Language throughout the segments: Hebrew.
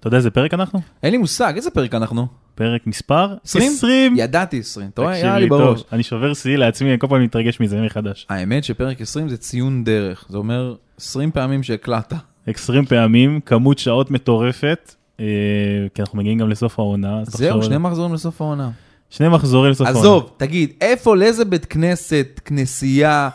אתה יודע איזה פרק אנחנו? אין לי מושג, איזה פרק אנחנו? פרק מספר 20? 20. ידעתי 20, אתה רואה? היה לי בראש. אני שובר שיא לעצמי, אני כל פעם מתרגש מזה מחדש. האמת שפרק 20 זה ציון דרך, זה אומר 20 פעמים שהקלטת. 20 פעמים, כמות שעות מטורפת, אה, כי אנחנו מגיעים גם לסוף העונה. זהו, שני מחזורים לסוף העונה. שני מחזורים לסוף העונה. עזוב, תגיד, איפה, לאיזה בית כנסת, כנסייה,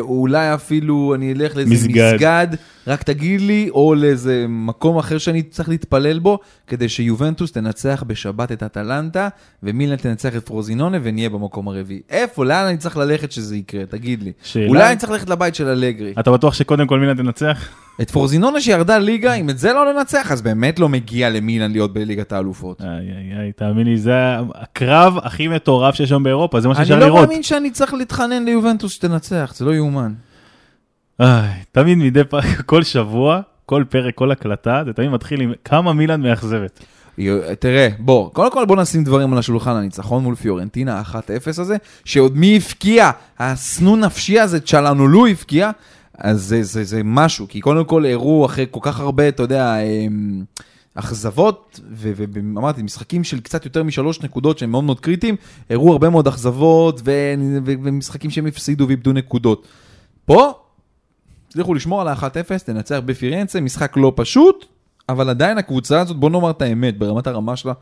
אולי אפילו אני אלך לאיזה מסגד. מסגד, רק תגיד לי, או לאיזה מקום אחר שאני צריך להתפלל בו, כדי שיובנטוס תנצח בשבת את אטלנטה, ומילן תנצח את פרוזינונה ונהיה במקום הרביעי. איפה, לאן אני צריך ללכת שזה יקרה? תגיד לי. שאלה- אולי אני צריך ללכת לבית של אלגרי. אתה בטוח שקודם כל מילן תנצח? את פרוזינונה שירדה ליגה, אם את זה לא לנצח, אז באמת לא מגיע למילן להיות בליגת האלופות. איי איי איי, תאמין לי, זה הקרב הכי מטורף שיש היום באירופה, זה מה אני שאפשר לא לראות. מאמין שאני צריך להתחנן ליובנטוס שתנצח, זה לא יאומן. איי, תמיד מדי פעם, כל שבוע, כל פרק, כל הקלטה, זה תמיד מתחיל עם כמה מילן מאכזבת. תראה, בוא, קודם כל בוא נשים דברים על השולחן, הניצחון מול פיורנטינה, 1-0 הזה, שעוד מי הבקיע? הסנון נפשי הזה, צ'לנולו הבקיע, אז זה, זה, זה משהו, כי קודם כל הראו אחרי כל כך הרבה, אתה יודע, אמ, אכזבות, ואמרתי, משחקים של קצת יותר משלוש נקודות שהם מאוד מאוד קריטיים, הראו הרבה מאוד אכזבות, ומשחקים שהם הפסידו ואיבדו נקודות. פה, הצליחו לשמור על ה-1-0, תנצח בפירנצה, משחק לא פשוט, אבל עדיין הקבוצה הזאת, בוא נאמר את האמת, ברמת הרמה שלה,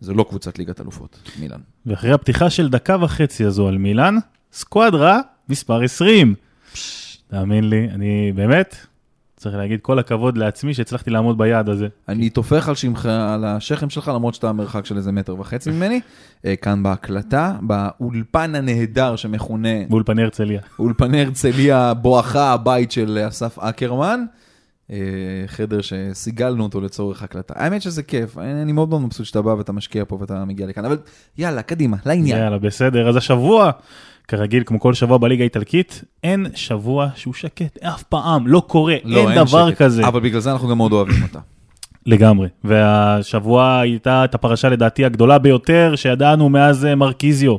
זה לא קבוצת ליגת אלופות, מילאן. ואחרי הפתיחה של דקה וחצי הזו על מילן, סקואדרה מספר 20. תאמין לי, אני באמת צריך להגיד כל הכבוד לעצמי שהצלחתי לעמוד ביעד הזה. אני טופח על שמך, על השכם שלך, למרות שאתה מרחק של איזה מטר וחצי ממני, אה, כאן בהקלטה, באולפן הנהדר שמכונה באולפני הרצליה. אולפני הרצליה בואכה הבית של אסף אקרמן, אה, חדר שסיגלנו אותו לצורך הקלטה. האמת שזה כיף, אני אני מאוד מאוד מבסוט שאתה בא ואתה משקיע פה ואתה מגיע לכאן, אבל יאללה, קדימה, לעניין. יאללה, בסדר. אז השבוע, כרגיל, כמו כל שבוע בליגה האיטלקית, אין שבוע שהוא שקט, אף פעם, לא קורה, לא, אין דבר שקט. כזה. אבל בגלל זה אנחנו גם מאוד אוהבים אותה. לגמרי. והשבוע הייתה את הפרשה לדעתי הגדולה ביותר שידענו מאז אה, מרקיזיו.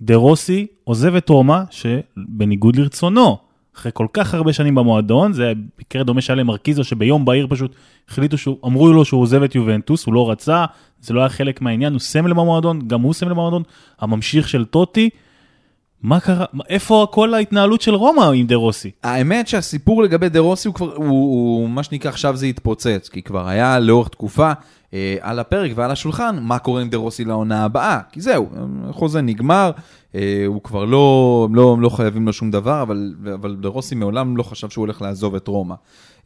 דה רוסי עוזב את רומא, שבניגוד לרצונו, אחרי כל כך הרבה שנים במועדון, זה מקרה דומה שהיה למרקיזיו, שביום בהיר פשוט החליטו שהוא, אמרו לו שהוא עוזב את יובנטוס, הוא לא רצה, זה לא היה חלק מהעניין, הוא סמל במועדון, גם הוא סמל במועדון, הממשיך של טוטי. מה קרה, איפה כל ההתנהלות של רומא עם דה רוסי? האמת שהסיפור לגבי דה רוסי הוא כבר, הוא, הוא מה שנקרא עכשיו זה התפוצץ, כי כבר היה לאורך תקופה אה, על הפרק ועל השולחן מה קורה עם דה רוסי לעונה הבאה, כי זהו, החוזה נגמר, אה, הוא כבר לא, לא, לא חייבים לו שום דבר, אבל, אבל דה רוסי מעולם לא חשב שהוא הולך לעזוב את רומא.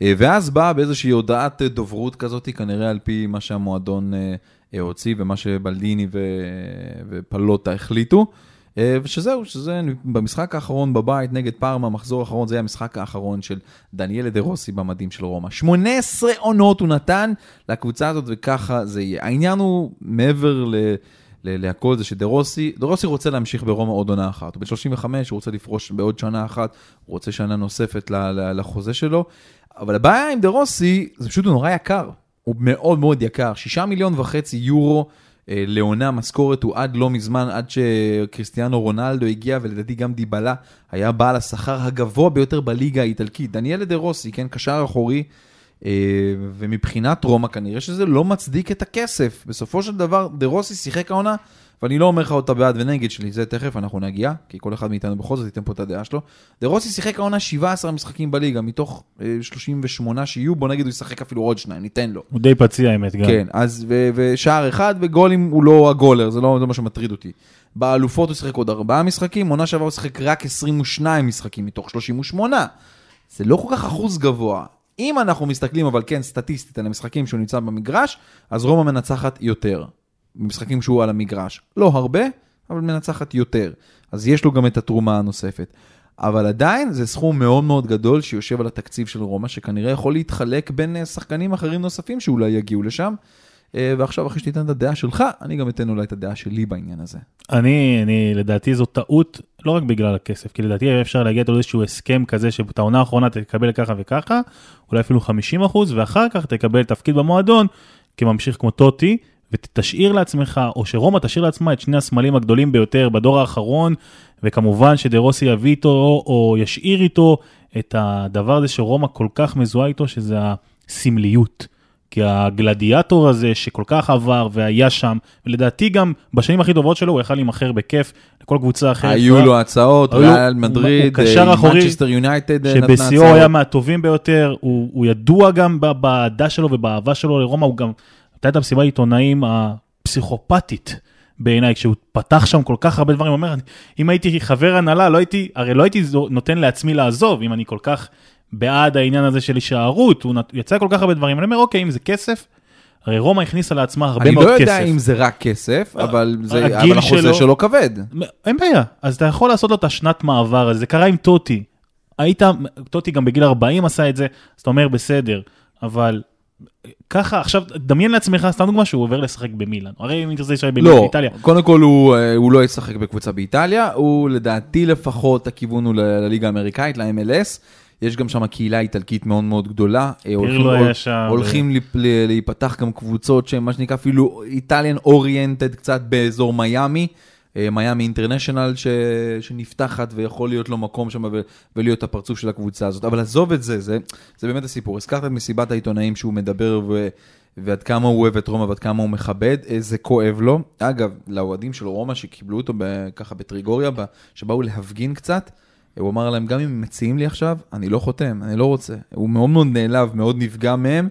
אה, ואז באה באיזושהי הודעת דוברות כזאת, כנראה על פי מה שהמועדון אה, אה, הוציא ומה שבלדיני ו, ופלוטה החליטו. אה, ושזהו, שזה במשחק האחרון בבית נגד פארמה, מחזור האחרון, זה היה המשחק האחרון של דניאלה דה רוסי במדים של רומא. 18 עונות הוא נתן לקבוצה הזאת וככה זה יהיה. העניין הוא מעבר ל... להכל זה שדה רוסי, דה רוסי רוצה להמשיך ברומא עוד עונה אחת. הוא בן 35, הוא רוצה לפרוש בעוד שנה אחת, הוא רוצה שנה נוספת לחוזה שלו. אבל הבעיה עם דה רוסי, זה פשוט נורא יקר. הוא מאוד מאוד יקר. 6 מיליון וחצי יורו לעונה משכורת הוא עד לא מזמן, עד שקריסטיאנו רונלדו הגיע, ולדעתי גם דיבלה היה בעל השכר הגבוה ביותר בליגה האיטלקית. דניאל דה רוסי, כן, קשר אחורי, אה, ומבחינת רומא כנראה שזה לא מצדיק את הכסף. בסופו של דבר, דה רוסי שיחק העונה, ואני לא אומר לך אותה בעד ונגד שלי, זה תכף אנחנו נגיע, כי כל אחד מאיתנו בכל זאת ייתן פה את הדעה שלו. דה רוסי שיחק העונה 17 משחקים בליגה, מתוך אה, 38 שיהיו, בוא נגיד הוא ישחק אפילו עוד שניים, ניתן לו. הוא די פציע האמת גם. כן, אז ו- ושער אחד וגולים הוא לא הגולר, זה לא זה מה שמטריד אותי. באלופות הוא שיחק עוד ארבעה משחקים, עונה שעברה הוא שיחק רק 22 משחקים מתוך 38. זה לא כל כך אחוז גבוה. אם אנחנו מסתכלים, אבל כן, סטטיסטית על המשחקים שהוא נמצא במגרש, אז רומא מנצחת יותר. במשחקים שהוא על המגרש. לא הרבה, אבל מנצחת יותר. אז יש לו גם את התרומה הנוספת. אבל עדיין זה סכום מאוד מאוד גדול שיושב על התקציב של רומא, שכנראה יכול להתחלק בין אה, שחקנים אחרים נוספים שאולי יגיעו לשם. אה, ועכשיו, אחרי שתיתן את הדעה שלך, אני גם אתן אולי את הדעה שלי בעניין הזה. אני, אני, לדעתי זו טעות, לא רק בגלל הכסף, כי לדעתי אפשר להגיע לאיזשהו הסכם כזה שאת העונה האחרונה תקבל ככה וככה, אולי אפילו 50 אחוז, ואחר כך תקבל תפקיד במועדון כממשיך כמו טוטי, ותשאיר לעצמך, או שרומא תשאיר לעצמה את שני הסמלים הגדולים ביותר בדור האחרון, וכמובן שדה רוסי יביא איתו, או ישאיר איתו את הדבר הזה שרומא כל כך מזוהה איתו, שזה הסמליות. כי הגלדיאטור הזה שכל כך עבר והיה שם, ולדעתי גם בשנים הכי טובות שלו הוא יכל להימכר בכיף לכל קבוצה אחרת. היו לו הצעות, ריאל מדריד, קשר אה, מנצ'סטר יונייטד אה, נתנה שבשיאו הצעות. היה מהטובים ביותר, הוא, הוא ידוע גם באהדה שלו ובאהבה שלו לרומא, הוא גם, הייתה את המסיבת עיתונאים הפסיכופתית בעיניי, כשהוא פתח שם כל כך הרבה דברים, הוא אומר, "אני- אם הייתי חבר הנהלה, לא הייתי, הרי לא הייתי נותן לעצמי לעזוב, אם אני כל כך בעד העניין הזה של הישארות, הוא יצא כל כך הרבה דברים, אני אומר, אוקיי, אם זה כסף, הרי רומא הכניסה לעצמה הרבה אני מאוד לא כסף. יודע אם זה רק כסף, אבל זה- אבל החוזה שלו- שלו כבד. אין בעיה, אז אתה יכול לעשות לו את השנת מעבר הזה, זה קרה עם טוטי. היית, טוטי גם בגיל 40 עשה את זה, אז אתה אומר בסדר, אבל ככה, עכשיו, דמיין לעצמך, סתם דוגמה שהוא עובר לשחק במילאן, הרי אם תרצה להישאר לא, באיטליה. קודם כל הוא, אה, הוא לא ישחק בקבוצה באיטליה, הוא לדעתי לפחות הכיוון הוא לליגה האמריקאית, ל-MLS. יש גם שם קהילה איטלקית מאוד מאוד גדולה. אה, הולכים- פירלו הול- היה שם. הולכים ליפ- ל- להיפתח גם קבוצות שהן מה שנקרא אפילו איטליאן אוריינטד קצת באזור מיאמי. אה, מיאמי אינטרנשיונל ש... שנפתחת ויכול להיות לו מקום שם ו... ולהיות הפרצוף של הקבוצה הזאת. אבל עזוב את זה, זה, זה באמת הסיפור. הזכרת את מסיבת העיתונאים שהוא מדבר ו... ועד כמה הוא אוהב את רומא ועד כמה הוא מכבד, אה, זה כואב לו. אגב, לאוהדים של רומא שקיבלו אותו ב... ככה בטריגוריה, ב... שבאו להפגין קצת, הוא אמר להם, גם אם מציעים לי עכשיו, אני לא חותם, אני לא רוצה. הוא מאוד מאוד נעלב, מאוד נפגע מהם,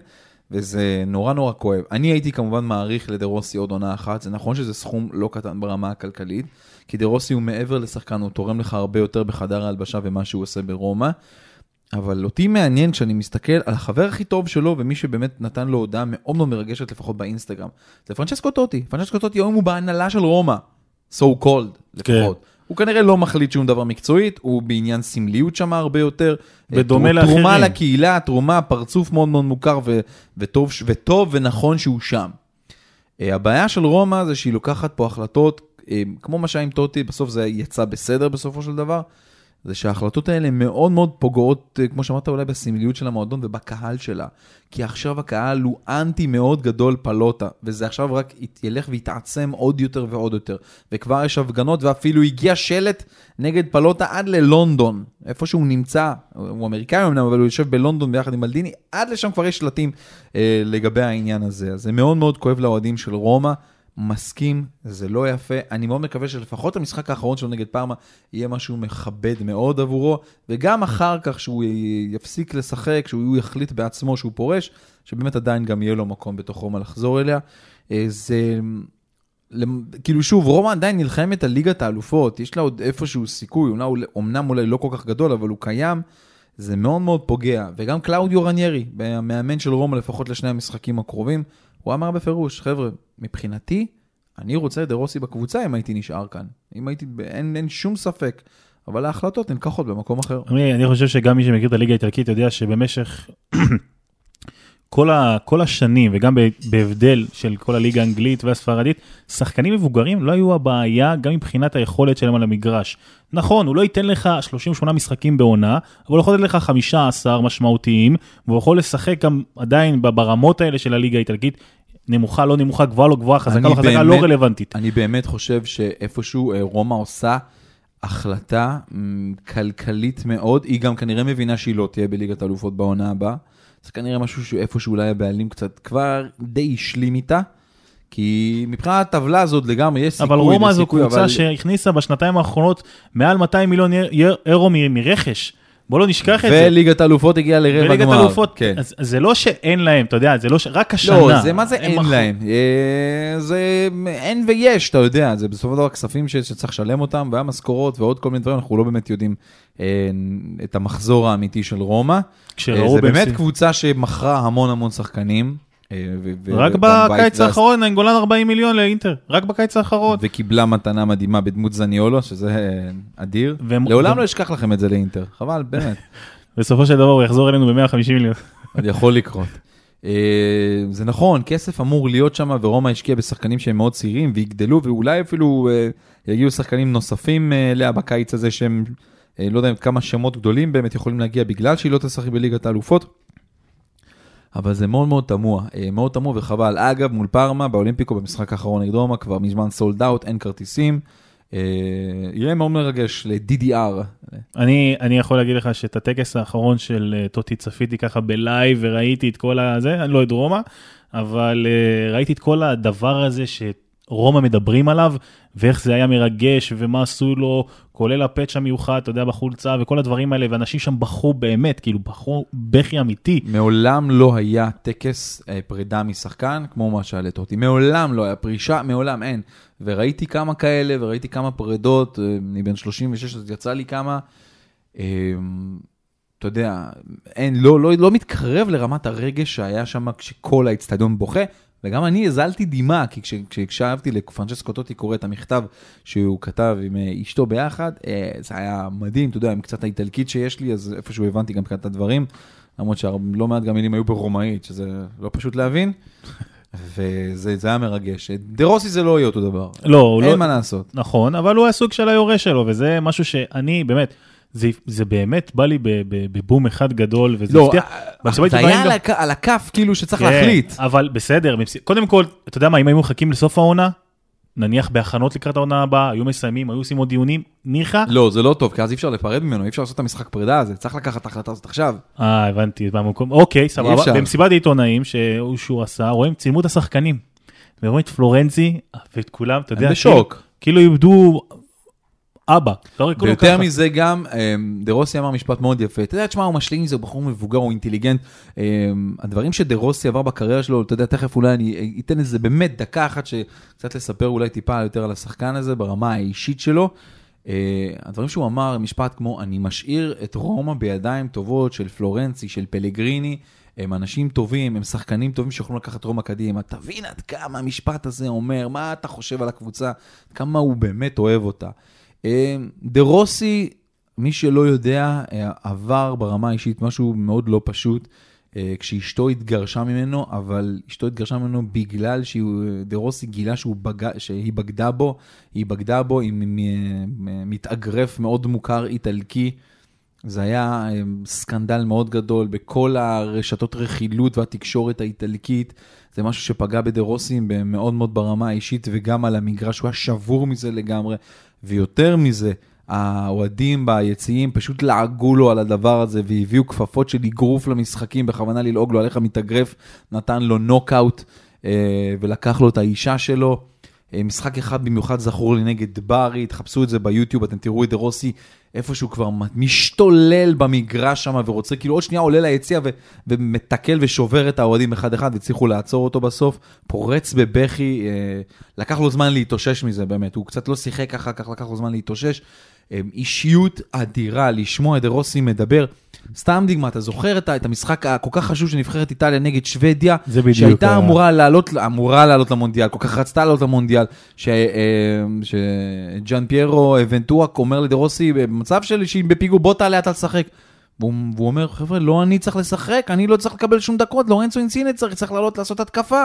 וזה נורא נורא כואב. אני הייתי כמובן מעריך לדרוסי עוד עונה אחת, זה נכון שזה סכום לא קטן ברמה הכלכלית, כי דרוסי הוא מעבר לשחקן, הוא תורם לך הרבה יותר בחדר ההלבשה ומה שהוא עושה ברומא. אבל אותי מעניין כשאני מסתכל על החבר הכי טוב שלו ומי שבאמת נתן לו הודעה מאוד מאוד מרגשת לפחות באינסטגרם, זה פרנצ'סקו טוטי. פרנצ'סקו טוטי היום הוא בהנהלה של רומא, so called לפחות. כן. הוא כנראה לא מחליט שום דבר מקצועית, הוא בעניין סמליות שם הרבה יותר. בדומה תר- תרומה לאחרים. לקהילה, תרומה, פרצוף מאוד מאוד מוכר ו- וטוב, ש- וטוב ונכון שהוא שם. אה, הבעיה של רומא זה שהיא לוקחת פה החלטות, אה, כמו מה שהיה עם טוטי, בסוף זה יצא בסדר בסופו של דבר, זה שההחלטות האלה מאוד מאוד פוגעות, אה, כמו שאמרת, אולי בסמליות של המועדון ובקהל שלה. כי עכשיו הקהל הוא אנטי מאוד גדול פלוטה, וזה עכשיו רק ילך ויתעצם עוד יותר ועוד יותר. וכבר יש הפגנות, ואפילו הגיע שלט נגד פלוטה עד ללונדון, איפה שהוא נמצא, הוא אמריקאי אמנם, אבל הוא יושב בלונדון ביחד עם מלדיני, עד לשם כבר יש שלטים אה, לגבי העניין הזה. אז זה מאוד מאוד כואב לאוהדים של רומא. מסכים, זה לא יפה. אני מאוד מקווה שלפחות המשחק האחרון שלו נגד פארמה יהיה משהו מכבד מאוד עבורו, וגם אחר כך שהוא יפסיק לשחק, שהוא יחליט בעצמו שהוא פורש, שבאמת עדיין גם יהיה לו מקום בתוך רומא לחזור אליה. אה, זה... כאילו שוב, רומא עדיין נלחמת על ליגת האלופות, יש לה עוד איפשהו סיכוי, אומנם אולי לא כל כך גדול, אבל הוא קיים, זה מאוד מאוד פוגע. וגם קלאודיו רניירי, המאמן של רומא לפחות לשני המשחקים הקרובים, הוא אמר בפירוש, חבר'ה, מבחינתי, אני רוצה את דרוסי בקבוצה אם הייתי נשאר כאן. אם הייתי, אין, אין שום ספק. אבל ההחלטות הן כחות במקום אחר. אני, אני חושב שגם מי שמכיר את הליגה האיטלקית יודע שבמשך כל, ה, כל השנים, וגם בהבדל של כל הליגה האנגלית והספרדית, שחקנים מבוגרים לא היו הבעיה גם מבחינת היכולת שלהם על המגרש. נכון, הוא לא ייתן לך 38 משחקים בעונה, אבל הוא יכול לתת לך 15 משמעותיים, והוא יכול לשחק גם עדיין ברמות האלה של הליגה האיטלקית. נמוכה, לא נמוכה, גבוהה, לא גבוהה, חזקה, לא חזקה, לא רלוונטית. אני באמת חושב שאיפשהו אה, רומא עושה החלטה כלכלית מאוד, היא גם כנראה מבינה שהיא לא תהיה בליגת האלופות בעונה הבאה. זה כנראה משהו שאיפשהו אולי הבעלים קצת כבר די השלים איתה. כי מבחינת הטבלה הזאת לגמרי יש סיכוי. אבל רומא זו קבוצה אבל- שהכניסה בשנתיים האחרונות מעל 200 מיליון יר- אירו מרכש. בוא לא נשכח את זה. וליגת האלופות הגיעה לרבע וליגת גמר. אלופות, כן. אז זה לא שאין להם, אתה יודע, זה לא ש... רק השנה. לא, זה מה זה אין מכרו- להם? אה, זה אין ויש, אתה יודע, זה בסופו של דבר כספים ש- שצריך לשלם אותם, והמשכורות ועוד כל מיני דברים, אנחנו לא באמת יודעים אה, את המחזור האמיתי של רומא. אה, כשראו זה באמת קבוצה שמכרה המון המון שחקנים. אה, רק בקיץ האחרון, גולן 40 מיליון לאינטר, רק בקיץ האחרון. וקיבלה מתנה מדהימה בדמות זניולו, שזה אה, אדיר. לעולם לא אשכח לכם את זה לאינטר, חבל, באמת. בסופו של דבר הוא יחזור אלינו ב-150 מיליון. עוד יכול לקרות. אה, זה נכון, כסף אמור להיות שם, ורומא השקיעה בשחקנים שהם מאוד צעירים ויגדלו, ואולי אפילו יגיעו שחקנים נוספים אליה בקיץ הזה, שהם, לא יודע כמה שמות גדולים באמת יכולים להגיע בגלל שהיא לא תשחק בליגת האלופות. אבל זה מאוד מאוד תמוה, אה, מאוד תמוה וחבל. אגב, מול פארמה, באולימפיקו, במשחק האחרון נגד רומא, כבר מזמן sold out, אין כרטיסים. אה, יהיה מאוד מרגש ל-DDR. אני, אני יכול להגיד לך שאת הטקס האחרון של אה, טוטי צפיתי ככה ב live וראיתי את כל הזה, אני לא אוהד רומא, אבל ראיתי את כל הדבר הזה שרומא מדברים עליו, ואיך זה היה מרגש, ומה עשו לו, כולל ה patch המיוחד, אתה יודע, בחולצה, וכל הדברים האלה, ואנשים שם בכו באמת, כאילו, בכו בכי אמיתי. מעולם לא היה טקס אה, פרידה משחקן כמו מה שהעלית אותי. מעולם לא היה פרישה, מעולם אין. וראיתי כמה כאלה, וראיתי כמה פרידות, אה, אני בן 36, אז יצא לי כמה. אה, אתה יודע, אין, לא, לא, לא מתקרב לרמת הרגש שהיה שם כשכל האצטדיון בוכה. וגם אני הזלתי דמעה, כי כש- כשהקשבתי לפרנצ'סקו טוטי קורא את המכתב שהוא כתב עם אה, אשתו ביחד, אה, זה היה מדהים, אתה יודע, עם קצת האיטלקית שיש לי, אז איפשהו הבנתי גם קצת את הדברים, למרות שלא מעט גם מילים היו ברומאית, שזה לא פשוט להבין, וזה זה היה מרגש. דה רוסי זה לא יהיה אותו דבר, לא, אין לא... מה לעשות. נכון, אבל הוא היה סוג של היורש שלו, וזה משהו שאני, באמת, זה, זה באמת בא לי בבום אחד גדול, וזה לא. במסיבת זה עיתונאים היה גם- על הכ- על הכף, כאילו שצריך כן, להחליט. אבל בסדר, קודם כל, אתה יודע מה, אם היו מחכים לסוף העונה, נניח בהכנות לקראת העונה הבאה, היו מסיימים, היו עושים עוד דיונים, ניחא. לא, זה לא טוב, כי אז אי אפשר להיפרד ממנו, אי אפשר לעשות את המשחק פרידה הזה, צריך לקחת את ההחלטה הזאת עכשיו. אה, הבנתי, במקום, אוקיי, סבבה. במסיבת העיתונאים שהוא שהוא עשה, רואים, צילמו את השחקנים. ורואים את פלורנזי ואת כולם, אתה יודע, בשוק. כאילו כאילו איבדו אבא, לא ויותר מזה גם, אמ, דה רוסי אמר משפט מאוד יפה, אתה יודע, תשמע, הוא משלים עם זה, הוא בחור מבוגר, הוא אינטליגנט. אמ, הדברים שדה רוסי עבר בקריירה שלו, אתה יודע, תכף אולי אני אתן איזה באמת דקה אחת שקצת לספר אולי טיפה יותר על השחקן הזה ברמה האישית שלו. אה, הדברים שהוא אמר, משפט כמו, אני משאיר את רומא בידיים טובות של פלורנצי, של פלגריני. הם אנשים טובים, הם שחקנים טובים שיכולים לקחת רומא קדימה. תבין עד כמה המשפט הזה אומר, מה אתה חושב על הקבוצה, כמה הוא באמת אוהב אותה. אה, דה רוסי, מי שלא יודע, אה, עבר ברמה האישית משהו מאוד לא פשוט, אה, כשאשתו התגרשה ממנו, אבל אשתו התגרשה ממנו בגלל שדה רוסי גילה שהוא בג... שהיא בגדה בו, היא בגדה בו עם מתאגרף מאוד מוכר איטלקי. זה היה אה, סקנדל מאוד גדול בכל הרשתות רכילות והתקשורת האיטלקית. זה משהו שפגע בדה רוסי מאוד מאוד ברמה האישית וגם על המגרש, הוא היה שבור מזה לגמרי. ויותר מזה, האוהדים ביציעים פשוט לעגו לו על הדבר הזה והביאו כפפות של אגרוף למשחקים בכוונה ללעוג לו על איך המתאגרף נתן לו נוקאוט אה, ולקח לו את האישה שלו. אה, משחק אחד במיוחד זכור לי נגד ברי, תחפשו את זה ביוטיוב, אתם תראו את דה רוסי איפשהו כבר משתולל במגרש שם ורוצה, כאילו עוד שנייה עולה ליציע ו- ומתקל ושובר את האוהדים אחד-אחד והצליחו לעצור אותו בסוף, פורץ בבכי, אה, לקח לו זמן להתאושש מזה באמת, הוא קצת לא שיחק אחר כך, לקח לו זמן להתאושש. אה, אישיות אדירה, לשמוע את דה רוסי מדבר. סתם דוגמה, אתה זוכר את את המשחק הכל כך חשוב של נבחרת איטליה נגד שוודיה, שהייתה היה. אמורה לעלות, אמורה לעלות למונדיאל, כל כך רצתה לעלות למונדיאל, ש- אה, שג'אן פיירו ונטואק אומר לדה רוסי, במצב של שהיא בפיגור, בוא תעלה אתה לשחק. והוא, והוא אומר, חבר'ה, לא אני צריך לשחק, אני לא צריך לקבל שום דקות, לורנצו אינסינה צריך, צריך לעלות לעשות התקפה.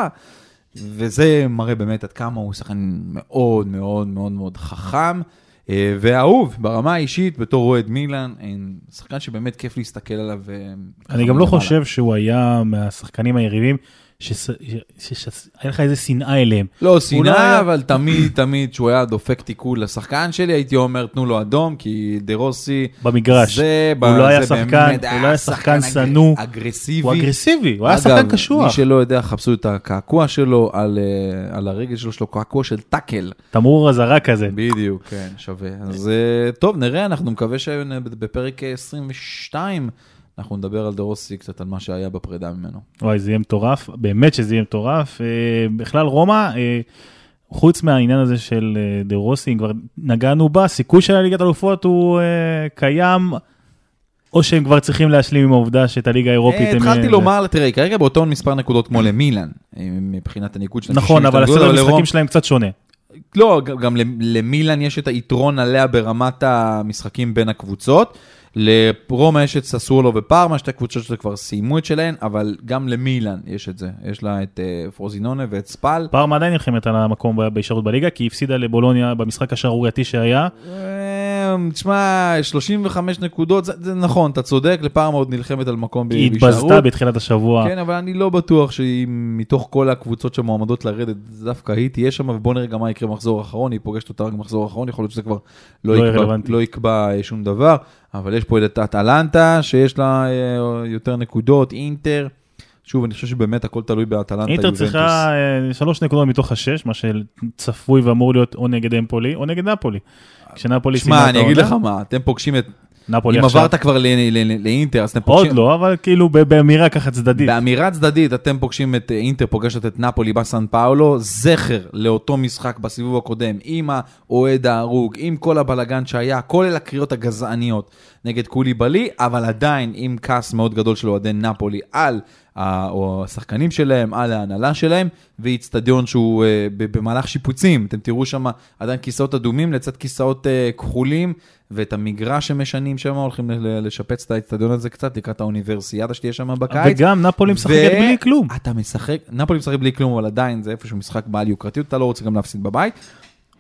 וזה מראה באמת עד כמה הוא שחקן מאוד מאוד מאוד מאוד חכם. אה, ואהוב ברמה האישית בתור אוהד מילאן, שחקן שבאמת כיף להסתכל עליו. אה, אני גם לא חושב שהוא היה מהשחקנים היריבים, שהיה לך איזה שנאה אליהם. לא שנאה, אבל תמיד תמיד כשהוא היה דופק תיקול לשחקן שלי, הייתי אומר תנו לו אדום, כי דה רוסי, במגרש. זה, הוא לא היה שחקן- הוא לא היה שחקן אג- שנוא. אגרסיבי. הוא אגרסיבי, הוא היה שחקן קשוח. מי שלא יודע, חפשו את הקעקוע שלו על, אה, על הרגל שלו, יש לו קעקוע של tackle. תמרור אזהרה כזה. בדיוק, כן, שווה. אז אה, טוב, נראה, אנחנו מקווה שבפרק 22 אנחנו נדבר על דה רוסי קצת על מה שהיה בפרידה ממנו. וואי, זה יהיה מטורף, באמת שזה יהיה מטורף. אה, בכלל רומא, אה, חוץ מהעניין הזה של אה, דה רוסי, אם כבר נגענו בה, סיכוי של הליגת אלופות הוא אה, קיים, או שהם כבר צריכים להשלים עם העובדה שאת הליגה האירופית אה. התחלתי לומר, תראה, כרגע באותו מספר נקודות כמו למילאן, אה, מבחינת הניקוד שלהם. נכון, 60 אבל הסדר המשחקים שלהם קצת שונה. לא, גם- גם למילאן יש את היתרון עליה ברמת המשחקים בין הקבוצות. לרומא יש את ססוולו ופארמה, שתי קבוצות שכבר סיימו את שלהן, אבל גם למילאן יש את זה. יש לה את אה, פרוזינונה ואת ספל. פארמה עדיין נלחמת על המקום בהישארות בליגה, כי היא הפסידה לבולוניה במשחק השערורייתי שהיה. אה, תשמע, 35 נקודות, זה, זה נכון, אתה צודק, לפעם עוד נלחמת על מקום ב- היא בהישארות. התבזתה בתחילת השבוע. כן, אבל אני לא בטוח שהיא מתוך כל הקבוצות שמועמדות לרדת, דווקא היא תהיה שם, ובוא נראה גם מה יקרה במחזור האחרון, היא פוגשת אותה רק במחזור האחרון, יכול להיות שזה כבר לא, לא יקבע. לא יקבע אה, שום דבר, אבל יש פה את אטלנטה, שיש לה אה, יותר נקודות, אינטר, שוב, אני חושב שבאמת הכל תלוי באטלנטה אינטר צריכה אה, שלוש נקודות מתוך השש, מה שצפוי ואמור להיות או נגד אמפולי או נגד נפולי. כשנפולי סיימה שמע, את אני אגיד העונה, לך מה, אתם פוגשים את... נפולי אם עכשיו, עברת כבר לאינטר, אז אתם עוד פוגשים... לא, אבל כאילו באמירה ככה צדדית. באמירה צדדית, אתם פוגשים את אה, אינטר, פוגשת את נפולי בסן פאולו, זכר לאותו משחק בסיבוב הקודם, עם האוהד ההרוג, עם כל הבלגן שהיה, כולל הקריאות הגזעניות נגד קוליבאלי, אבל עדיין עם כעס מאוד גדול של אוהדי נפולי על או השחקנים שלהם, על ההנהלה שלהם, ואיצטדיון שהוא אה, במהלך שיפוצים. אתם תראו שם עדיין כיסאות אדומים לצד כיסאות אה, כחולים, ואת המגרש שמשנים שם, הולכים לשפץ את האיצטדיון הזה קצת לקראת האוניברסיאדה שתהיה שם בקיץ. וגם נפולי משחקת ו- בלי כלום. אתה משחק, נפולי משחק בלי כלום, אבל עדיין זה איפשהו משחק בעל יוקרתיות, אתה לא רוצה גם להפסיד בבית.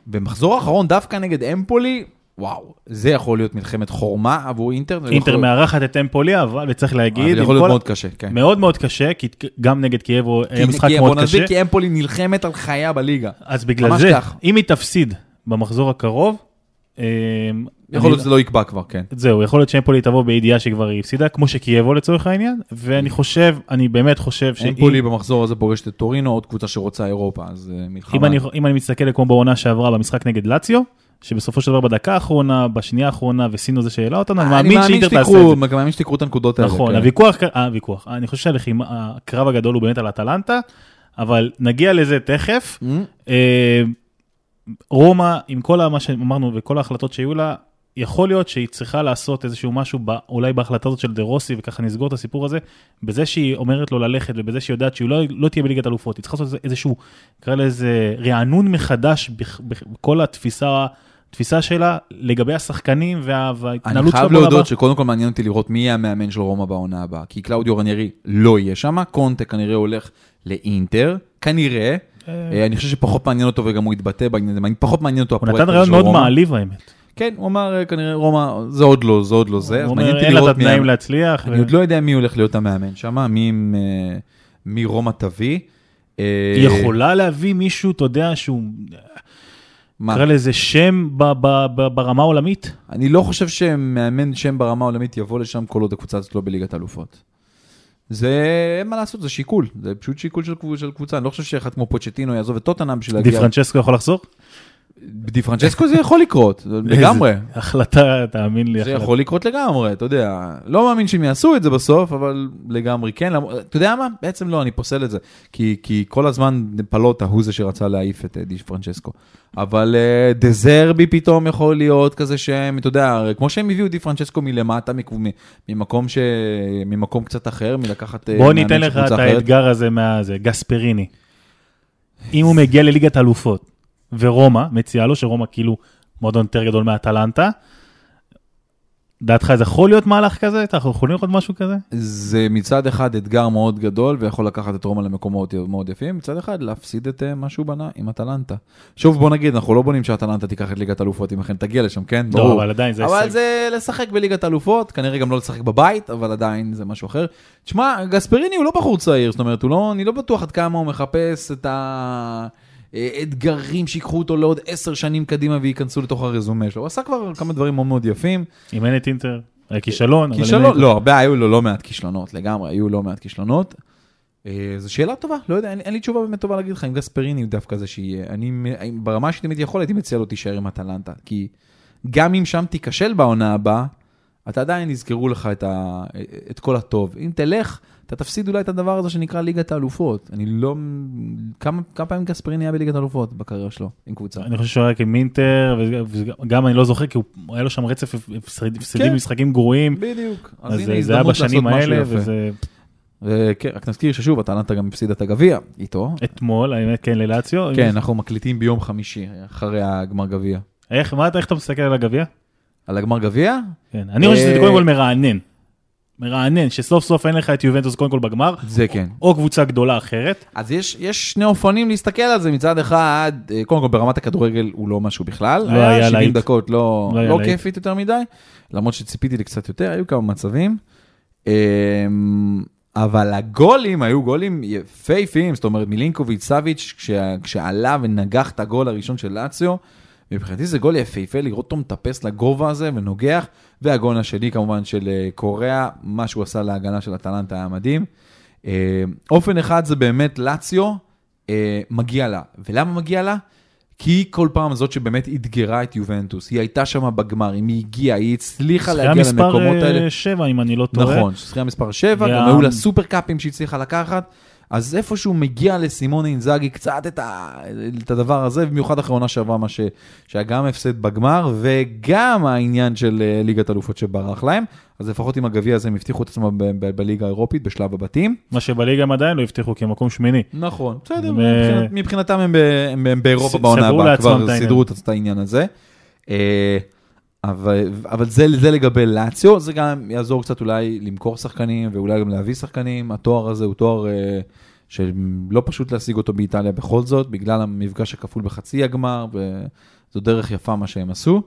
במחזור האחרון, דווקא נגד אמפולי, וואו, זה יכול להיות מלחמת חורמה עבור אינטר. זה אינטר יכול... מארחת את אמפולי, אבל וצריך להגיד, אבל עם יכול להיות כל- מאוד קשה, כן. מאוד מאוד קשה, כי גם נגד קייבו היה כי- משחק מאוד בוא נסביר, קשה. כי אמפולי נלחמת על חייה בליגה. אז בגלל זה, כך. אם היא תפסיד במחזור הקרוב, אה, יכול להיות שזה לא יקבע כבר, כן. זהו, יכול להיות שאמפולי תבוא בידיעה שכבר היא הפסידה, כמו שקייבו לצורך העניין, ואני חושב, אני באמת חושב שאם אמפולי במחזור הזה פוגשת את טורינו, עוד קבוצה שרוצה אירופה, אז אה, אם מלחמה. אני, אם אני מסתכל כמו בעונה שעברה במשחק נגד לאציו, שבסופו של דבר בדקה האחרונה, בשנייה האחרונה, וסינו זה שהעלה אותנו, אני מאמין שאינטר תעשה את זה. שתיקחו, מאמין שתיקחו את הנקודות האלה. נכון, כן. הוויכוח, אה, הוויכוח, אני חושב שהלחימה, הקרב הגדול הוא באמת על אטלנטה, אבל נגיע לזה תכף. Mm, אה, רומא, עם כל מה שאמרנו וכל ההחלטות שהיו לה, יכול להיות שהיא צריכה לעשות איזשהו משהו, אולי בהחלטה הזאת של דה רוסי, וככה נסגור את הסיפור הזה, בזה שהיא אומרת לו ללכת ובזה שהיא יודעת שהיא לא, לא תהיה בליגת אלופות, היא צריכה לעשות איזשהו, נקרא לזה רענון מחדש בכ- בכ- בכל התפיסה, התפיסה שלה לגבי השחקנים וה, אני וההתנהלות חייב שלה בעונה הבאה. להודות שקודם כל מעניין אותי לראות מי יהיה המאמן של רומא בעונה הבאה, כי קלאודיו רניירי לא יהיה שם, קונטה כנראה הולך לאינטר, כנראה. אה, אני חושב שפחות מעניין אותו וגם הוא יתבטא בעניין הזה, פחות מעניין אותו הוא הפרויקט נתן הזה רעיון של מאוד רומא. מעליב האמת. כן, הוא אמר אה, כנראה רומא, זה עוד לא, זה עוד לא זה, הוא אומר, אין לה את. התנאים להצליח. אני עוד לא יודע מי הולך להיות המאמן שם, מי אה, רומא תביא. אה, היא יכולה להביא מישהו, אתה יודע, שהוא, מה? נקרא לזה שם ב- ב- ב- ברמה העולמית. אני לא חושב שמאמן שם ברמה העולמית יבוא לשם כל עוד הקבוצה הזאת לא בליגת האלופות. זה, אין מה לעשות, זה שיקול, זה פשוט שיקול של, של קבוצה, אני לא חושב שאחד כמו פוצ'טינו יעזוב את טוטנאם בשביל די להגיע... פרנצ'סקו יכול לחזור? די פרנצ'סקו זה יכול לקרות, לגמרי. החלטה, תאמין לי. זה. יכול לקרות לגמרי, אתה יודע. לא מאמין שהם יעשו את זה בסוף, אבל לגמרי כן. אתה יודע מה? בעצם לא, אני פוסל את זה. כי, כי כל הזמן פלוטה הוא זה שרצה להעיף את אה, די פרנצ'סקו. אבל אה, דזרבי פתאום יכול להיות כזה שהם, אתה יודע, כמו שהם הביאו די פרנצ'סקו מלמטה, ממקום, ש... ממקום קצת אחר, מלקחת... אה, בוא ניתן לך את. האתגר הזה מהזה, גספריני. אם הוא מגיע לליגת האלופות, ורומא מציעה לו, שרומא כאילו מועדון יותר גדול מאטלנטה, דעתך זה יכול להיות מהלך כזה? אנחנו יכולים לראות משהו כזה? זה מצד אחד אתגר מאוד גדול ויכול לקחת את רומא למקומות מאוד יפים, מצד אחד להפסיד את אה, מה שהוא בנה עם אטלנטה. שוב בוא נגיד, אנחנו לא בונים שאטלנטה תיקח את ליגת האלופות אם אכן תגיע לשם, כן? לא, ברור. אבל עדיין זה אבל הישג. זה לשחק בליגת האלופות, כנראה גם לא לשחק בבית, אבל עדיין זה משהו אחר. תשמע, גספריני הוא לא בחור צעיר, זאת אומרת, הוא לא, אני לא בטוח עד כמה הוא מחפש את האתגרים שיקחו אותו לעוד עשר שנים קדימה וייכנסו לתוך הרזומה שלו. הוא עשה כבר כמה דברים מאוד מאוד יפים. אימן את אינטר, היה כישלון. אבל כישלון, את- לא, הרבה היו לו לא מעט כישלונות, לגמרי, היו לא מעט כישלונות. אה, זו שאלה טובה, לא יודע, אין, אין לי תשובה באמת טובה להגיד לך אם גספריני הוא דווקא זה שיהיה. אני, אם- ברמה שאני יכול, הייתי מציע לו תישאר עם אטלנטה. כי גם אם שם תיכשל בעונה הבאה, אתה עדיין יזכרו לך את, ה, את כל הטוב. אם תלך, אתה תפסיד אולי את הדבר הזה שנקרא ליגת האלופות. אני לא... כמה, כמה פעמים גספריני היה בליגת האלופות בקריירה שלו, עם קבוצה? אני חושב שהוא היה אינטר, וגם אני לא זוכר, כי הוא- היה לו שם רצף הפסד- הפסדים כן. משחקים גרועים, בדיוק. אז הנה זה היה בשנים האלה. וזה וכן, רק נזכיר ששוב, אטלנטה גם הפסידה את הגביע איתו. אתמול, האמת, כן, ללאציו. כן, אנחנו מקליטים ביום חמישי, אחרי הגמר גביע. איך, מה אתה, איך אתה מסתכל על הגביע? על הגמר גביע? כן, אני חושב שזה אה, קודם כל מרענן. מרענן, שסוף סוף אין לך את יובנטוס קודם כל בגמר, זה כן. או קבוצה גדולה אחרת. אז יש, יש שני אופנים להסתכל על זה, מצד אחד, אה, קודם כל ברמת הכדורגל הוא לא משהו בכלל. לא היה 70 להיט. דקות לא, לא לא. כיפית יותר מדי, למרות שציפיתי לקצת יותר, היו כמה מצבים. אמ, אבל הגולים היו גולים יפהפיים, זאת אומרת מלינקוביץ' סאביץ', כשה, כשעלה ונגח את הגול הראשון של לאציו, מבחינתי זה גול יפהפה לראות אותו מטפס לגובה הזה ונוגח, והגול השני כמובן של אה, קוריאה, מה שהוא עשה להגנה של אטלנטה היה מדהים. אה, אופן אחד זה באמת לאציו, אה, מגיע לה. ולמה מגיע לה? כי היא כל פעם זאת שבאמת אתגרה את יובנטוס, היא הייתה שם בגמר, אם היא הגיעה, היא הצליחה להגיע למקומות האלה. זכייה מספר 7, אם אני לא טועה. נכון, זכייה מספר 7, וה- גם היו לה סופר קאפים שהיא הצליחה לקחת. אז איפשהו מגיע לסימון אינזאגי קצת את, ה, את הדבר הזה, במיוחד אחרי עונה שעברה, מה ש, שהיה גם הפסד בגמר, וגם העניין של אה, ליגת אלופות שברח להם. אז לפחות עם הגביע הזה הם הבטיחו את עצמם בליגה האירופית בשלב הבתים. מה שבליגה הם עדיין לא הבטיחו כמקום שמיני. נכון, בסדר, מבחינתם הם, באירופה בעונה הבאה, כבר. סידרו את את העניין הזה. אבל, אבל זה, זה לגבי לאציו, זה גם יעזור קצת אולי למכור שחקנים ואולי גם להביא שחקנים. התואר הזה הוא תואר אה, שלא פשוט להשיג אותו באיטליה בכל זאת, בגלל המפגש הכפול בחצי הגמר, וזו דרך יפה מה שהם עשו.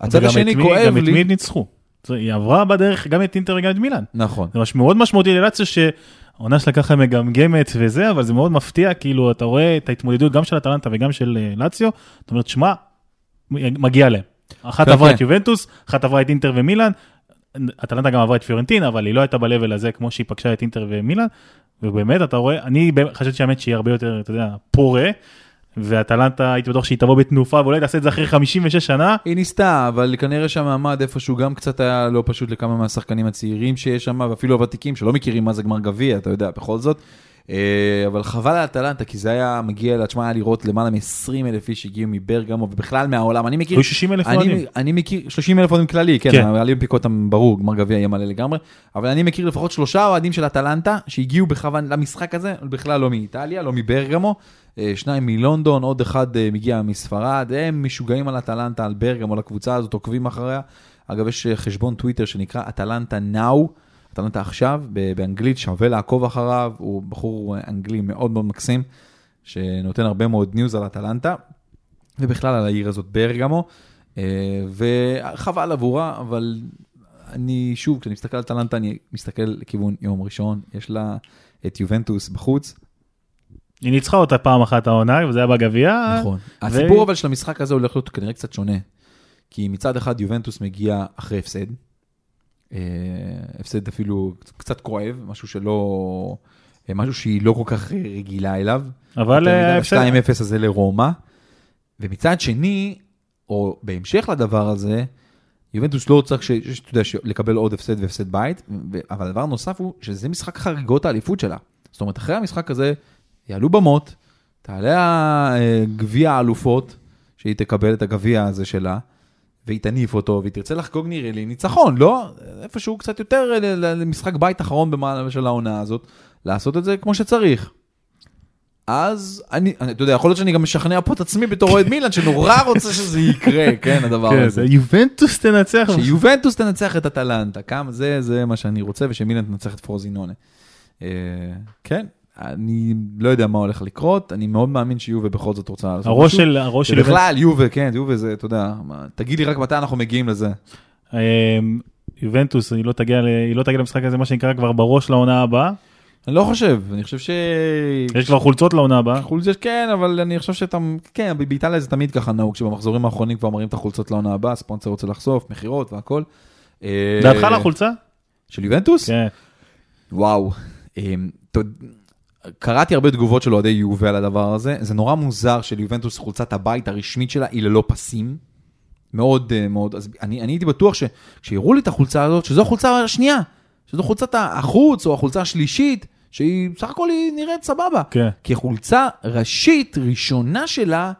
הצד השני את מי- כואב גם את לי. מי ניצחו. היא עברה בדרך גם את אינטר וגם את מילאן. נכון. זה מש- מאוד משמעותי ללאציו שהעונה שלה ככה מגמגמת וזה, אבל זה מאוד מפתיע, כאילו, אתה רואה את ההתמודדות גם של אטלנטה וגם של אה, לאציו, זאת אומרת, שמע, מגיע להם. אחת עברה. את יובנטוס, אחת עברה את אינטר ומילאן, אטלנטה גם עברה את פיורנטינה, אבל היא לא הייתה ב-level הזה כמו שהיא פגשה את אינטר ומילאן, ובאמת, אתה רואה, אני חשבתי שהאמת שהיא הרבה יותר, אתה יודע, פורה, ואטלנטה, הייתי בטוח שהיא תבוא בתנופה, ואולי תעשה את זה אחרי 56 שנה, היא ניסתה, אבל כנראה שהמעמד איפשהו גם קצת היה לא פשוט לכמה מהשחקנים הצעירים שיש שם, ואפילו הוותיקים שלא מכירים מה זה גמר גביע, אתה יודע, בכל זאת. אה, אבל חבל על אטלנטה, כי זה היה מגיע תשמע, היה לראות למעלה מ-20 אלף איש שהגיעו מברגמו, ובכלל מהעולם. אני מכיר... היו 60 אלף אוהדים. אני מכיר, 30 אלף אוהדים כללי, כן, כן. האולימפיקות ברור, גמר גביע יהיה מלא לגמרי, אבל אני מכיר לפחות שלושה אוהדים של אטלנטה שהגיעו בכוונה למשחק הזה, בכלל לא מאיטליה, לא מברגמו, אה, שניים מלונדון, עוד אחד אה, מגיע מספרד, הם משוגעים על אטלנטה, על ברגמו, לקבוצה הזאת, עוקבים אחריה. אגב, יש חשבון טוויטר שנקרא אטלנטה נאו, אטלנטה עכשיו, ב- באנגלית, שווה לעקוב אחריו, הוא בחור אה, אנגלי מאוד מאוד מקסים, שנותן הרבה מאוד ניוז על אטלנטה, ובכלל על העיר הזאת ברגמו, אה, וחבל עבורה, אבל אני, שוב, כשאני מסתכל על אטלנטה, אני מסתכל לכיוון יום ראשון, יש לה את יובנטוס בחוץ, היא ניצחה אותה פעם אחת העונה, וזה היה בגביע. נכון. הסיפור אבל של המשחק הזה הולך להיות כנראה קצת שונה. כי מצד אחד יובנטוס מגיע אחרי הפסד. אה, הפסד אפילו קצת כואב, משהו שלא... אה, משהו שהיא לא כל כך אה, רגילה אליו. אבל אה, יותר ההפסד- מדי, 2-0 הזה לרומא. ומצד שני, או בהמשך לדבר הזה, יובנטוס לא ש- אתה יודע, לקבל עוד הפסד והפסד בית, אבל דבר נוסף הוא שזה משחק חריגות האליפות שלה. זאת אומרת, אחרי המשחק הזה, יעלו במות, תעלה אה, גביע האלופות, שהיא תקבל את הגביע הזה שלה, והיא תניף אותו, והיא תרצה לחגוג נראה לי ניצחון, לא? איפשהו קצת יותר ל- למשחק בית אחרון במעלה של העונה הזאת, לעשות את זה כמו שצריך. אז אני, אני, אתה יודע, יכול להיות שאני גם משכנע פה את עצמי בתור אוהד מילאן, שנורא רוצה שזה יקרה, כן, הדבר כן, הזה. זה יובנטוס תנצח. שיובנטוס תנצח את אטלנטה, כמה זה, זה מה שאני רוצה, ושמילן תנצח את פרוזינונה. אה, כן, אני לא יודע מה הולך לקרות, אני מאוד מאמין שיובה בכל זאת רוצה לעשות הראש משהו. של, הראש של. ובכלל, יובה, כן, יובה זה, אתה יודע, תגיד לי רק מתי אנחנו מגיעים לזה. אמ, יובנטוס, היא לא תגיע היא לא תגיע למשחק הזה, מה שנקרא, כבר בראש לעונה הבאה. אני לא חושב, אני חושב ש... יש כבר חולצות לעונה הבאה. חולצות כן, אבל אני חושב שאתה, כן, באיטליה זה תמיד ככה נהוג, שבמחזורים האחרונים כבר מראים את החולצות לעונה הבאה, ספונסר רוצה לחשוף, מכירות והכל. אה, דעתך על החולצה? של יובנטוס? כן. וואו. קראתי הרבה תגובות של אוהדי יובה על הדבר הזה, זה נורא מוזר שליובנטוס חולצת הבית הרשמית שלה היא ללא פסים. מאוד אה, מאוד, אז אני, אני הייתי בטוח שכשיראו לי את החולצה הזאת, שזו החולצה השנייה, שזו חולצת החוץ או החולצה השלישית, שהיא בסך הכל היא נראית סבבה. כן. כי חולצה ראשית, ראשונה שלה,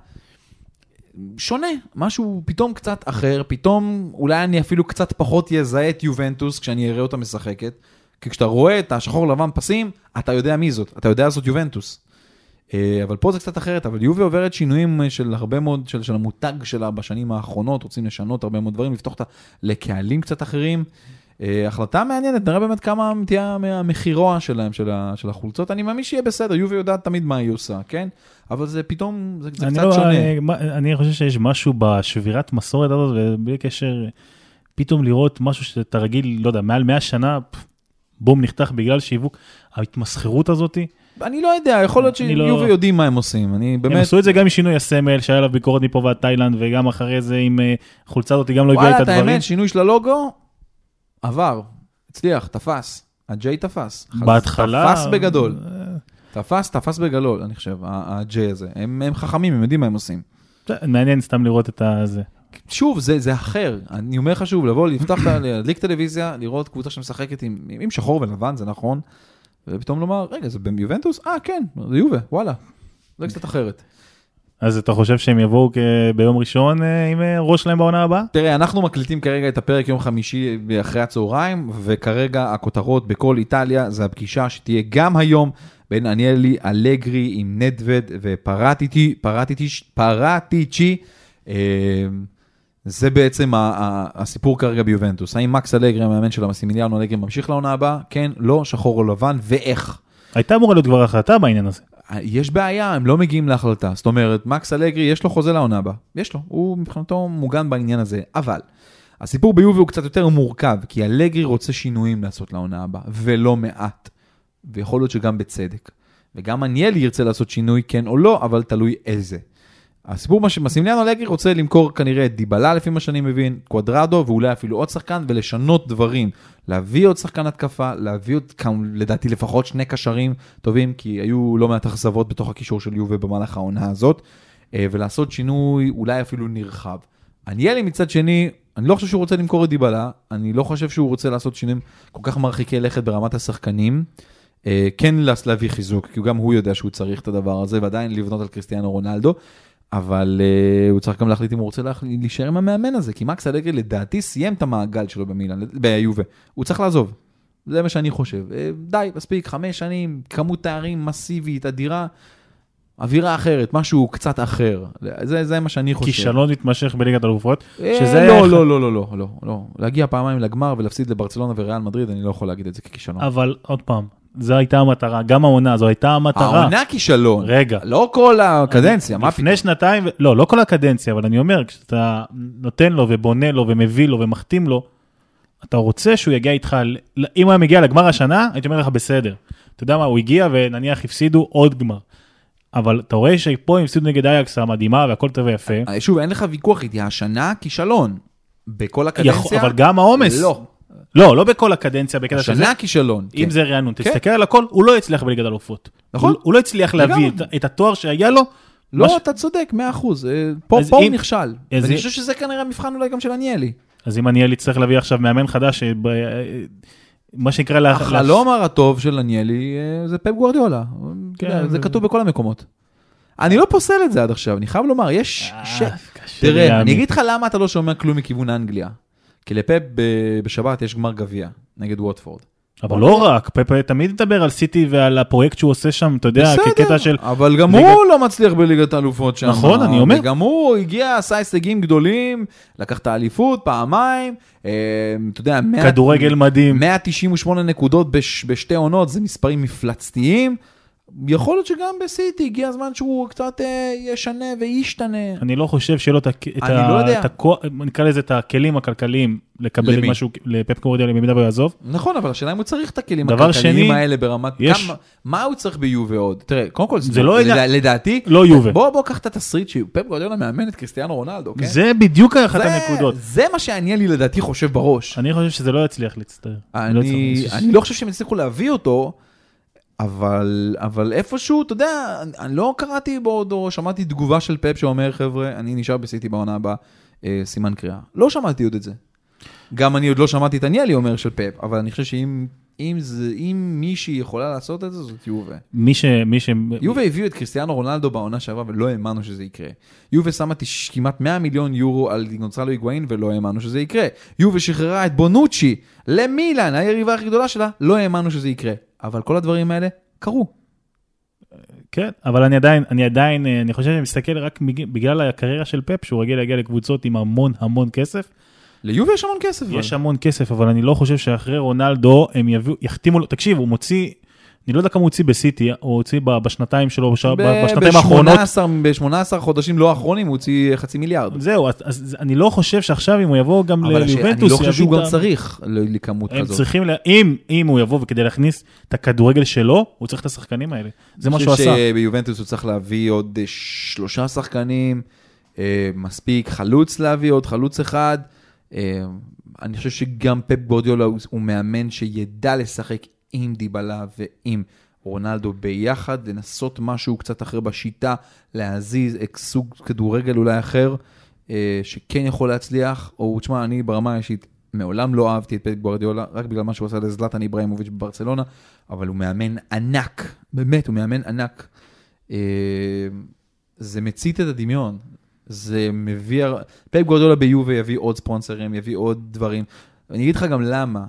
שונה, משהו פתאום קצת אחר, פתאום אולי אני אפילו קצת פחות יזהה את יובנטוס כשאני אראה אותה משחקת, כי כשאתה רואה את השחור לבן פסים, אתה יודע מי זאת, אתה יודע זאת יובנטוס. אה, אבל פה זה קצת אחרת, אבל יובי עוברת שינויים אה, של הרבה מאוד, של, של המותג שלה בשנים האחרונות, רוצים לשנות הרבה מאוד דברים, לפתוח אותה לקהלים קצת אחרים. אה, החלטה מעניינת, נראה באמת כמה תהיה מהמחירוע שלהם, של, ה, של החולצות. אני מאמין שיהיה בסדר, יובי יודעת תמיד מה היא עושה, כן? אבל זה פתאום, זה, זה קצת לא- שונה. אני- אני חושב שיש משהו בשבירת מסורת הזאת, ובלי קשר, פתאום לראות משהו שאתה רגיל, לא יודע, מעל 100 שנה, פ, בום, נחתך בגלל שיווק, ההתמסחרות הזאת, אני לא יודע, יכול להיות אני לא- שיובי יודעים מה הם עושים, אני הם באמת... עשו את זה גם עם שינוי הסמל, שהיה עליו ביקורת מפה ועד תאילנד, וגם אחרי זה עם אה, חולצה הזאת, גם לא הביאה וואלה, את את הדברים. האמת, שינוי של הלוגו, עבר, הצליח, תפס. הג'יי תפס. בהתחלה... תפס בגדול. תפס, תפס בגדול, אני חושב, הג'יי הזה. הם, הם חכמים, הם יודעים מה הם עושים. מעניין סתם לראות את הזה. שוב, זה, זה אחר. אני אומר לך שוב, לבוא, לפתוח, ה- להדליק טלוויזיה, לראות קבוצה שמשחקת עם, עם שחור ולבן, זה נכון, ופתאום לומר, רגע, זה ביובנטוס? אה, כן, זה יובה, וואלה. זה קצת אחרת. אז אתה חושב שהם יבואו ביום ראשון אה, עם אה, ראש שלהם בעונה הבאה? תראה, אנחנו מקליטים כרגע את הפרק יום חמישי אחרי הצהריים, וכרגע הכותרות בכל איטליה זה הפגישה שתהיה גם היום בין עניאלי אלגרי עם נדווד ופרטיצ'י, פרטיצ'י, פרטיצ'י. אה, זה בעצם הסיפור כרגע ביובנטוס. האם מקס אלגרי, המאמן של המסימיליאנו אלגרי, ממשיך לעונה הבאה? כן, לא, שחור או לבן, ואיך. הייתה אמורה להיות כבר החלטה בעניין הזה. יש בעיה, הם לא מגיעים להחלטה. זאת אומרת, מקס אלגרי, יש לו חוזה לעונה הבאה. יש לו, הוא מבחינתו מוגן בעניין הזה. אבל, הסיפור ביובי הוא קצת יותר מורכב, כי אלגרי רוצה שינויים לעשות לעונה הבאה, ולא מעט. ויכול להיות שגם בצדק. וגם עניאלי ירצה לעשות שינוי, כן או לא, אבל תלוי איזה. הסיפור מה שמסימיליאנו אלגרי רוצה למכור כנראה את דיבלה לפי מה שאני מבין, קוודרדו ואולי אפילו עוד שחקן ולשנות דברים. להביא עוד שחקן התקפה, להביא עוד כמה, לדעתי לפחות שני קשרים טובים, כי היו לא מעט אכזבות בתוך הקישור של יובה במהלך העונה הזאת, אה, ולעשות שינוי אולי אפילו נרחב. עניאלי מצד שני, אני לא חושב שהוא רוצה למכור את דיבלה, אני לא חושב שהוא רוצה לעשות שינויים כל כך מרחיקי לכת ברמת השחקנים. אה, כן להביא חיזוק, כי גם הוא יודע שהוא צריך את הדבר הזה, ועדיין לבנות על קריסטיאנו רונלדו. אבל uh, הוא צריך גם להחליט אם הוא רוצה. להישאר עם המאמן הזה, כי מקס אלגרי לדעתי סיים את המעגל שלו במילאן, ביובה, הוא צריך לעזוב. זה מה שאני חושב. Uh, די, מספיק, חמש שנים, כמות תארים מסיבית, אדירה, אווירה אחרת, משהו קצת אחר. זה, זה מה שאני חושב. כישלון מתמשך בליגת אלופות. אה, שזה לא, לא, לא, לא, לא, לא, לא. להגיע פעמיים לגמר ולהפסיד לברצלונה וריאל מדריד, אני לא יכול להגיד את זה ככישלון. אבל עוד פעם, זו הייתה המטרה, גם העונה, זו הייתה המטרה. העונה כישלון. רגע. לא כל הקדנציה, מה פתאום? לפני שנתיים, לא, לא כל הקדנציה, אבל אני אומר, כשאתה נותן לו ובונה לו ומביא לו ומחתים לו, אתה רוצה שהוא יגיע איתך, אם הוא היה מגיע לגמר השנה, הייתי אומר לך בסדר. אתה יודע מה, הוא הגיע ונניח הפסידו עוד גמר. אבל אתה רואה שפה הם הפסידו נגד אייקס המדהימה והכל טוב ויפה. אה, שוב, אין לך ויכוח איתי, השנה כישלון. בכל יכול- הקדנציה? אבל גם העומס. לא. לא, לא בכל הקדנציה, בקטע של זה. השנה כישלון. אם כן. זה רענון, כן. תסתכל על הכל, הוא לא הצליח בליגת אלופות. נכון. הוא- הוא לא הצליח להביא. את- את התואר שהיה לו. לא, מה ש- אתה צודק, מאה אחוז. אה, פה פה הוא אם- נכשל. אז ואני אם- חושב שזה כנראה המבחן אולי גם של עניאלי. אז אם אני יצטרך להביא עכשיו מאמן חדש, שב- מה שנקרא, לה- החלום הטוב של עניאלי אה, זה פפ גוורדיולה. כן, זה כתוב בכל המקומות. אני לא פוסל את זה עד עכשיו, אני חייב לומר, יש... אה, ש- תראה. אני אגיד לך למה אתה לא שומע כלום מכיוון אנגליה. כי לפפ ב- בשבת יש גמר גביע נגד ווטפורד. אבל לא רק, פפה תמיד מדבר על סיטי ועל הפרויקט שהוא עושה שם, אתה יודע, כקטע של... אבל גם הוא לא מצליח בליגת האלופות שם. נכון, אני אומר. וגם הוא הגיע, עשה הישגים גדולים, לקח את האליפות פעמיים, אה, אתה יודע, 100 כדורגל מדהים. 198 נקודות בש, בשתי עונות, זה מספרים מפלצתיים. יכול להיות שגם בסיטי הגיע הזמן שהוא קצת אה, ישנה וישתנה. אני לא חושב שיהיה לו את את אני לא. את הכוח, נקרא לזה את הכלים הכלכליים לקבל את למי? משהו, לפפ קורדיאלי במידה והוא יעזוב. נכון, אבל השאלה אם הוא צריך את הכלים הכלכליים שני, האלה ברמת... יש- כמה, מה הוא צריך ביובה עוד? תראה, קודם כל, זה לא לדע- לדעתי, לא יובה. בוא בוא קח את התסריט שפפ גורדיאלה מאמן את קריסטיאנו רונלדו, כן? זה בדיוק אחת הנקודות. זה מה שעניין לי לדעתי חושב בראש. אני חושב שזה לא יצליח להצטער. אני, לא יצליח. אני לא חושב שהם הצליחו להביא אותו, אבל, אבל איפשהו, אתה יודע, אני, אני לא קראתי בעוד, או שמעתי תגובה של פפ שאומר, חבר'ה, אני נשאר בסיטי בעונה הבאה, אה, סימן קריאה. לא שמעתי עוד את זה. גם אני עוד לא שמעתי את עניאלי אומר של פפ, אבל אני חושב שאם אם זה, אם מישהי יכולה לעשות את זה, זאת יובה. מי ש... מי ש... יובה הביאו את קריסטיאנו רונלדו בעונה שעברה ולא האמנו שזה יקרה. יובה שמה תש- כמעט 100 מיליון יורו על גונסלו היגואין ולא האמנו שזה יקרה. יובה שחררה את בונוצ'י למילאן, היריבה הכי גדולה שלה, לא האמנו שזה יקרה. אבל כל הדברים האלה קרו. כן, אבל אני עדיין, אני עדיין, אה, אני חושב שאני מסתכל רק בגלל הקריירה של פפ, שהוא רגיל להגיע לקבוצות עם המון המון כסף. ליובה יש המון כסף. אבל. יש המון כסף, אבל אני לא חושב שאחרי רונלדו הם יביאו, יחתימו לו, תקשיב, הוא מוציא, אני לא יודע כמה הוא הוציא בסיטי, הוא הוציא בשנתיים שלו, בש- בשנתיים האחרונות. ב-18 חודשים לא האחרונים הוא הוציא חצי מיליארד. זהו, אז, אז אני לא חושב שעכשיו אם הוא יבוא גם אבל הש- אני ליובנטוס, לא חושב שהוא גם צריך לכמות הם כזאת. צריכים, לה- אם, אם הוא יבוא וכדי להכניס את הכדורגל שלו, הוא צריך את השחקנים האלה. זה מה שהוא אני עשה. חושב שביובנטוס הוא צריך להביא עוד אה, שלושה שחקנים, אה, מספיק חלוץ להביא עוד חלוץ אחד. אה, אני חושב שגם פפ גורדיולה הוא, מאמן שידע לשחק עם דיבלה ועם רונלדו ביחד, לנסות משהו קצת אחר בשיטה, להזיז סוג כדורגל אולי אחר, אה, שכן יכול להצליח, או תשמע, אני ברמה האישית מעולם לא אהבתי את פט גוארדיולה, רק בגלל מה שהוא עשה לזלטן איברהימוביץ' בברצלונה, אבל הוא מאמן ענק, באמת, הוא מאמן ענק. אה, זה מצית את הדמיון, זה מביא, פפ גווארדיולה ביובה יביא עוד ספונסרים, יביא עוד דברים. אני אגיד לך גם למה,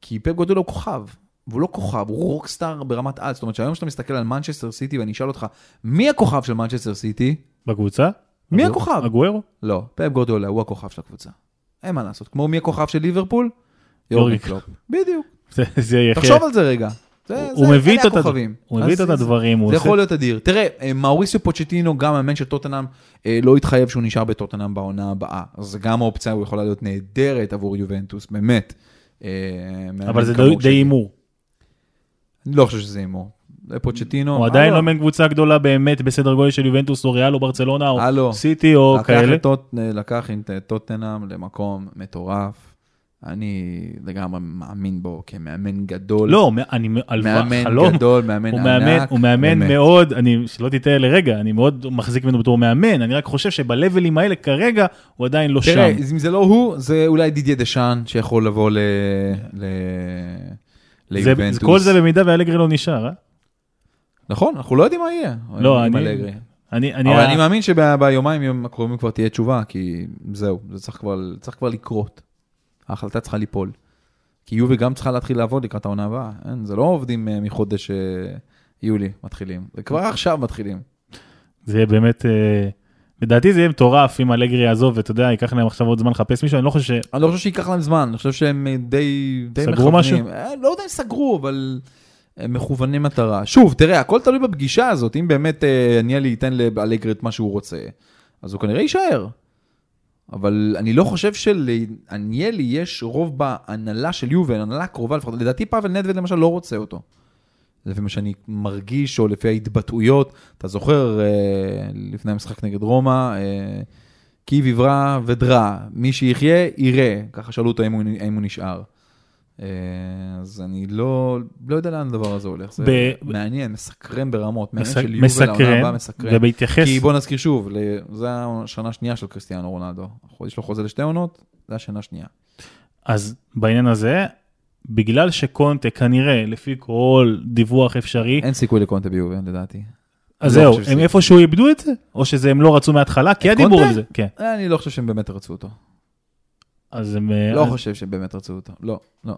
כי פפ גווארדיולה הוא כוכב, והוא לא כוכב, הוא rockstar ברמת על. זאת אומרת שהיום כשאתה מסתכל על מנצ'סטר סיטי ואני אשאל אותך, מי הכוכב של מנצ'סטר סיטי? בקבוצה? מי הכוכב? אגוארו? לא, פפ גווארדיולה הוא הכוכב של הקבוצה. אין מה לעשות. כמו מי הכוכב של ליברפול? יורגן יורגן קלופ. בדיוק. זה- זה. תחשוב על זה רגע. זה- הוא זה- מביא איתו את. הד- הוא מביא את הדברים, זה יכול להיות אדיר. תראה, אה, מאוריסיו פוצ'טינו, גם המאמן של טוטנאם, אה, לא התחייב שהוא נשאר בטוטנאם בעונה הבאה. אז גם אופציה, הוא יכולה להיות נהדרת עבור יובנטוס, באמת. אה, אבל זה די-. הימור. אני לא חושב שזה הימור. זה פוצ'טינו. הוא עדיין הלו, לא מן קבוצה גדולה באמת בסדר גודל של יובנטוס או ריאל או ברצלונה או. סיטי או כאלה. לקח את טוטנאם למקום מטורף. אני לגמרי מאמין בו כמאמן גדול. לא, אני מאמן חלום. גדול, מאמן הוא ענק. מאמן, הוא מאמן באמת. מאוד, אני, שלא תטעה לרגע, אני מאוד מחזיק ממנו בתור מאמן, אני רק חושב שבלבלים האלה כרגע הוא עדיין לא תראה, שם. אם זה לא הוא, זה אולי דידיה דשאן שיכול לבוא ל... ל... זה, ליובנטוס. כל זה במידה ואלגרי לא נשאר, אה? נכון, אנחנו לא יודעים מה יהיה. לא, אני- אלגרי. אני, אני, אבל אני מאמין שביומיים הקרובים כבר תהיה תשובה, כי זהו, זה צריך כבר, צריך כבר לקרות. ההחלטה צריכה ליפול. כי יובי גם צריכה להתחיל לעבוד לקראת העונה הבאה. אין, זה לא עובדים אה, מחודש אה, יולי מתחילים, זה כבר עכשיו מתחילים. זה יהיה באמת, אה, לדעתי זה יהיה מטורף אם אלגרי יעזוב, ואתה יודע, ייקח להם עכשיו עוד זמן לחפש מישהו, אני לא חושב ש... אני לא חושב שייקח להם זמן, אני חושב שהם די, די סגרו משהו? לא יודע אם סגרו, אבל הם מכוונים מטרה. שוב, תראה, הכל תלוי בפגישה הזאת, אם באמת אה, ניאלי ייתן לאלגרי את מה שהוא רוצה, אז הוא כנראה יישאר. אבל אני לא חושב שלעניאלי יש רוב בהנהלה של יובל, הנהלה קרובה לפחות, לדעתי פאבל נדווד למשל לא רוצה אותו. לפי מה שאני מרגיש, או לפי ההתבטאויות, אתה זוכר, אה, לפני המשחק נגד רומא, אה, קיב עברה ודרה, מי שיחיה, יראה. ככה שאלו אותו האם האם הוא נשאר. אה, אז אני לא, לא יודע לאן הדבר הזה הולך. זה ב- מעניין, מסקרן ברמות. מעניין מס- של יובל, העונה הבאה מסקרן, מסקרן. ובהתייחס, כי בוא נזכיר שוב, זו השנה השנייה של קריסטיאנו רונלדו. יש לו חוזה לשתי עונות, זו השנה השנייה. אז בעניין הזה, בגלל שקונטה כנראה, לפי כל דיווח אפשרי, אין סיכוי לקונטה ביובל, לדעתי. אז לא זהו, הם איפשהו איבדו את זה? או שזה הם לא רצו מההתחלה? כי היה דיבור? על זה, כן. אני לא חושב שהם באמת רצו אותו. אז הם... אה, לא אז- חושב שהם באמת רצו אותו. לא, לא.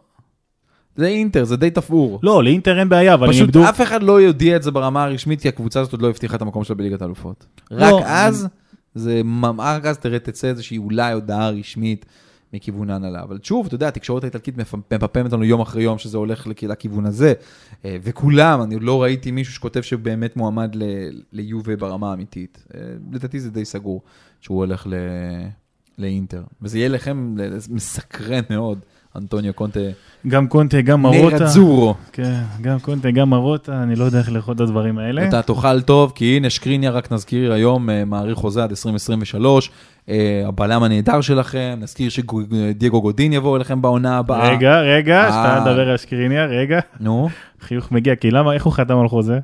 זה אינטר, זה די תפור. לא, לאינטר אין בעיה, אבל הם פשוט איבדו... אף אחד לא יודיע את זה ברמה הרשמית, כי הקבוצה הזאת עוד לא הבטיחה את המקום שלה בליגת האלופות. רק לא, אז, זה, רק אז תראה, תצא איזושהי אולי הודעה רשמית מכיוון ההנהלה. אבל שוב, אתה יודע, התקשורת האיטלקית מפ- מפמפמת לנו יום אחרי יום שזה הולך לכ- לכיוון הזה. אה, וכולם, אני עוד לא ראיתי מישהו שכותב שבאמת מועמד ליובה ברמה האמיתית. אה, לדעתי זה די סגור שהוא הולך ל... לאינטר. וזה יהיה לכם מסקרן מאוד, אנטוניו קונטה. גם קונטה, גם מרוטה. נרצורו. כן, גם קונטה, גם מרוטה, אני לא יודע איך לאכול את הדברים האלה. אתה תאכל טוב, כי הנה שקריניה, רק נזכיר היום, אה, מעריך חוזה עד 2023, אה, הבלם הנהדר שלכם, נזכיר שדייגו גודין יבוא אליכם בעונה הבאה. רגע, רגע, אה. שאתה מדבר על שקריניה, רגע, נו, חיוך מגיע, כי למה, איך הוא חתם על חוזה?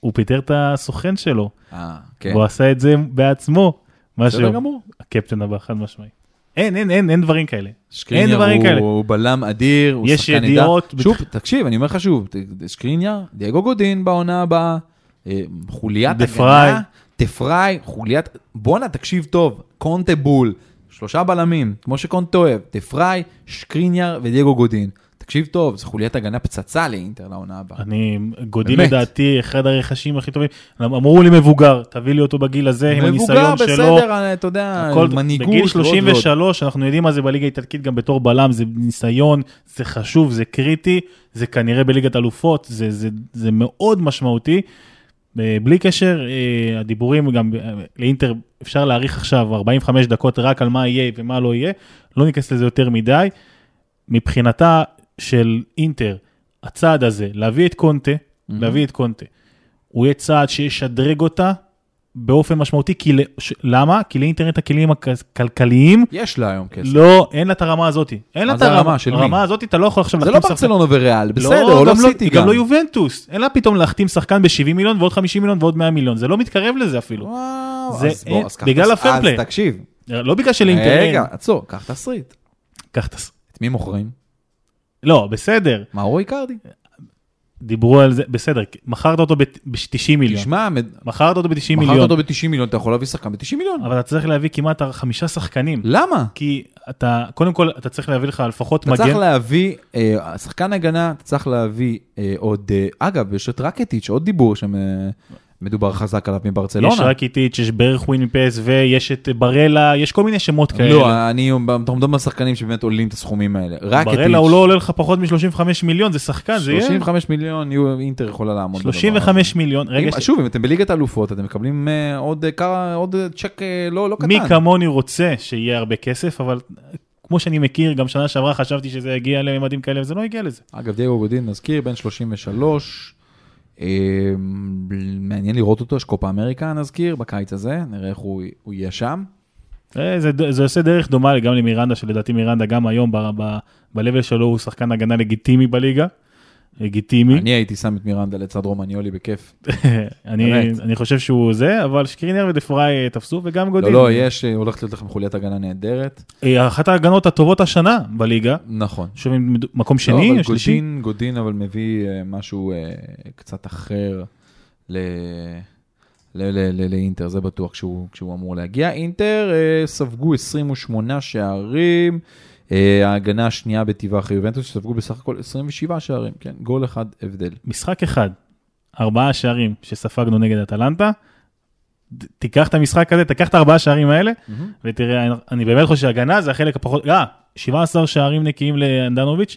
הוא פיטר את הסוכן שלו, אה, כן. והוא עשה את זה בעצמו, משהו, בסדר גמור. הקפטן הבא, חד משמעי. אין, אין, אין, אין דברים כאלה. שקריניאר דברים הוא, כאלה. הוא בלם אדיר, הוא יש שחקן נהדר. ידיעות שוב, תקשיב, אני אומר לך שוב, שקריניאר, דייגו גודין בעונה הבאה, אה, חוליית דה הגנה, פריי. דה פריי, חוליית, בואנה, תקשיב טוב, קונטה בול, שלושה בלמים, כמו שקונטה אוהב, דה פריי, שקריניאר ודייגו גודין. תקשיב טוב, זו חוליית הגנה פצצה לאינטר לעונה הבאה. אני, גודי באמת. לדעתי אחד הרכשים הכי טובים, אמרו לי מבוגר, תביא לי אותו בגיל הזה, עם הניסיון שלו. מבוגר, בסדר, אתה יודע, הכל, מנהיגות. בגיל ועוד ועוד. 33, אנחנו יודעים מה זה בליגה האיטלקית גם בתור בלם, זה ניסיון, זה חשוב, זה קריטי, זה כנראה בליגת אלופות, זה, זה, זה מאוד משמעותי. אה, בלי קשר, אה, הדיבורים גם אה, לאינטר, אפשר להאריך עכשיו 45 דקות רק על מה יהיה ומה לא יהיה, לא ניכנס לזה יותר מדי. מבחינתה של אינטר, הצעד הזה, להביא את קונטה, להביא את קונטה, הוא יהיה צעד שישדרג אותה באופן משמעותי, כי ל- ש- למה? כי לאינטרנט הכלים הכלכליים, יש לה היום כסף. לא, אין לה את הרמה הזאת. אין לה את זה הרמה, הרמה? של מי? הרמה הזאת אתה לא יכול עכשיו זה לא להחתים שחקן. ברצלונה וריאל, בסדר, או לא גם סיטי גם לא יובנטוס. אין לה פתאום להחתים שחקן ב-70 מיליון ועוד 50 מיליון ועוד 100 מיליון, זה לא מתקרב לזה אפילו. וואו, זה אז בוא, אין- אז קח בגלל תס- הפייר פליי. אז תקשיב, לא בגלל שלאינטר אין. רגע, עצור, קח תסריט. קח את הס... את מי מוכרים? לא, בסדר, מאורו איקרדי. דיברו על זה, בסדר, מכרת אותו ב-90 מיליון. תשמע, מכרת אותו ב-90 מכרת מיליון, אותו ב-90 מיליון, אתה יכול להביא שחקן ב-90 מיליון. אבל אתה צריך להביא כמעט חמישה שחקנים. למה? כי אתה, קודם כל, אתה צריך להביא לך לפחות אתה צריך מגן. להביא, אה, שחקן הגנה, אתה צריך להביא אה, עוד, אה, אגב, יש את רקטיץ', עוד דיבור שמדובר חזק עליו מברצלונה. יש רק איטיץ', יש בערך ווין פס ויש את ברלה, יש כל מיני שמות כאלה. לא, אני, אנחנו מדברים על שחקנים שבאמת עולים את הסכומים האלה. רקטיץ', ברלה הוא לא עולה לך פחות מ-35 מיליון, זה שחקן, זה יהיה 35 מיליון, אינטר יכולה לעמוד. בדבר הזה. 35 מיליון. רגע, אם- שוב, אם אתם בליגת האלופות, אתם מקבלים אה, עוד אה, עוד אה, צ'ק לא לא קטן. מי כמוני רוצה שיהיה הרבה כסף, אבל כמו שאני מכיר, גם שנה שעברה חשבתי שזה יגיע לממדים כאלה, וזה לא הגיע לזה. אגב, דייגו גודין, נזכיר, בן 33. אה, מעניין לראות אותו, יש קופה אמריקה, נזכיר, בקיץ הזה, נראה איך הוא הוא יהיה שם. אה, זה, זה עושה דרך דומה גם למירנדה, שלדעתי מירנדה גם היום ב-level שלו הוא שחקן הגנה לגיטימי בליגה. לגיטימי. אני הייתי שם את מירנדה לצד רומניולי בכיף. אני. אני חושב שהוא זה, אבל שקרינר ודפראי אה, תפסו וגם לא, גודין. לא, יש, אה, הולכת להיות לכם חוליית הגנה נהדרת. אה, אחת ההגנות הטובות השנה בליגה, נכון. שוב עם מקום לא, שני, אבל שלישי. גודין, גודין אבל מביא משהו קצת אחר ל... ל- ל- ל- לאינטר, זה בטוח כשהוא, כשהוא אמור להגיע. אינטר אה, ספגו 28 שערים, ההגנה השנייה בטבעה אחרי יובנטוס ספגו בסך הכל 27 שערים, כן, גול אחד הבדל. משחק אחד, ארבעה שערים שספגנו נגד אטלנטה, תיקח את המשחק הזה, תיקח את הארבעה שערים האלה, ותראה, אני- אני באמת חושב שהגנה זה החלק הפחות, אה, 17 שערים נקיים לאנדנוביץ',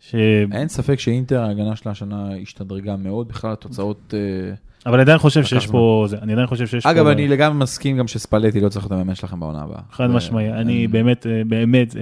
ש... אין ספק שאינטר, ההגנה שלה השנה השתדרגה מאוד, בכלל התוצאות... אה, אבל אני עדיין חושב שיש. פה, זה, אני עדיין חושב שיש אגב, פה, אני לגמרי מסכים גם שספלטי לא צריך להיות המאמן שלכם בעונה הבאה. חד משמעי, אני באמת, אה, באמת,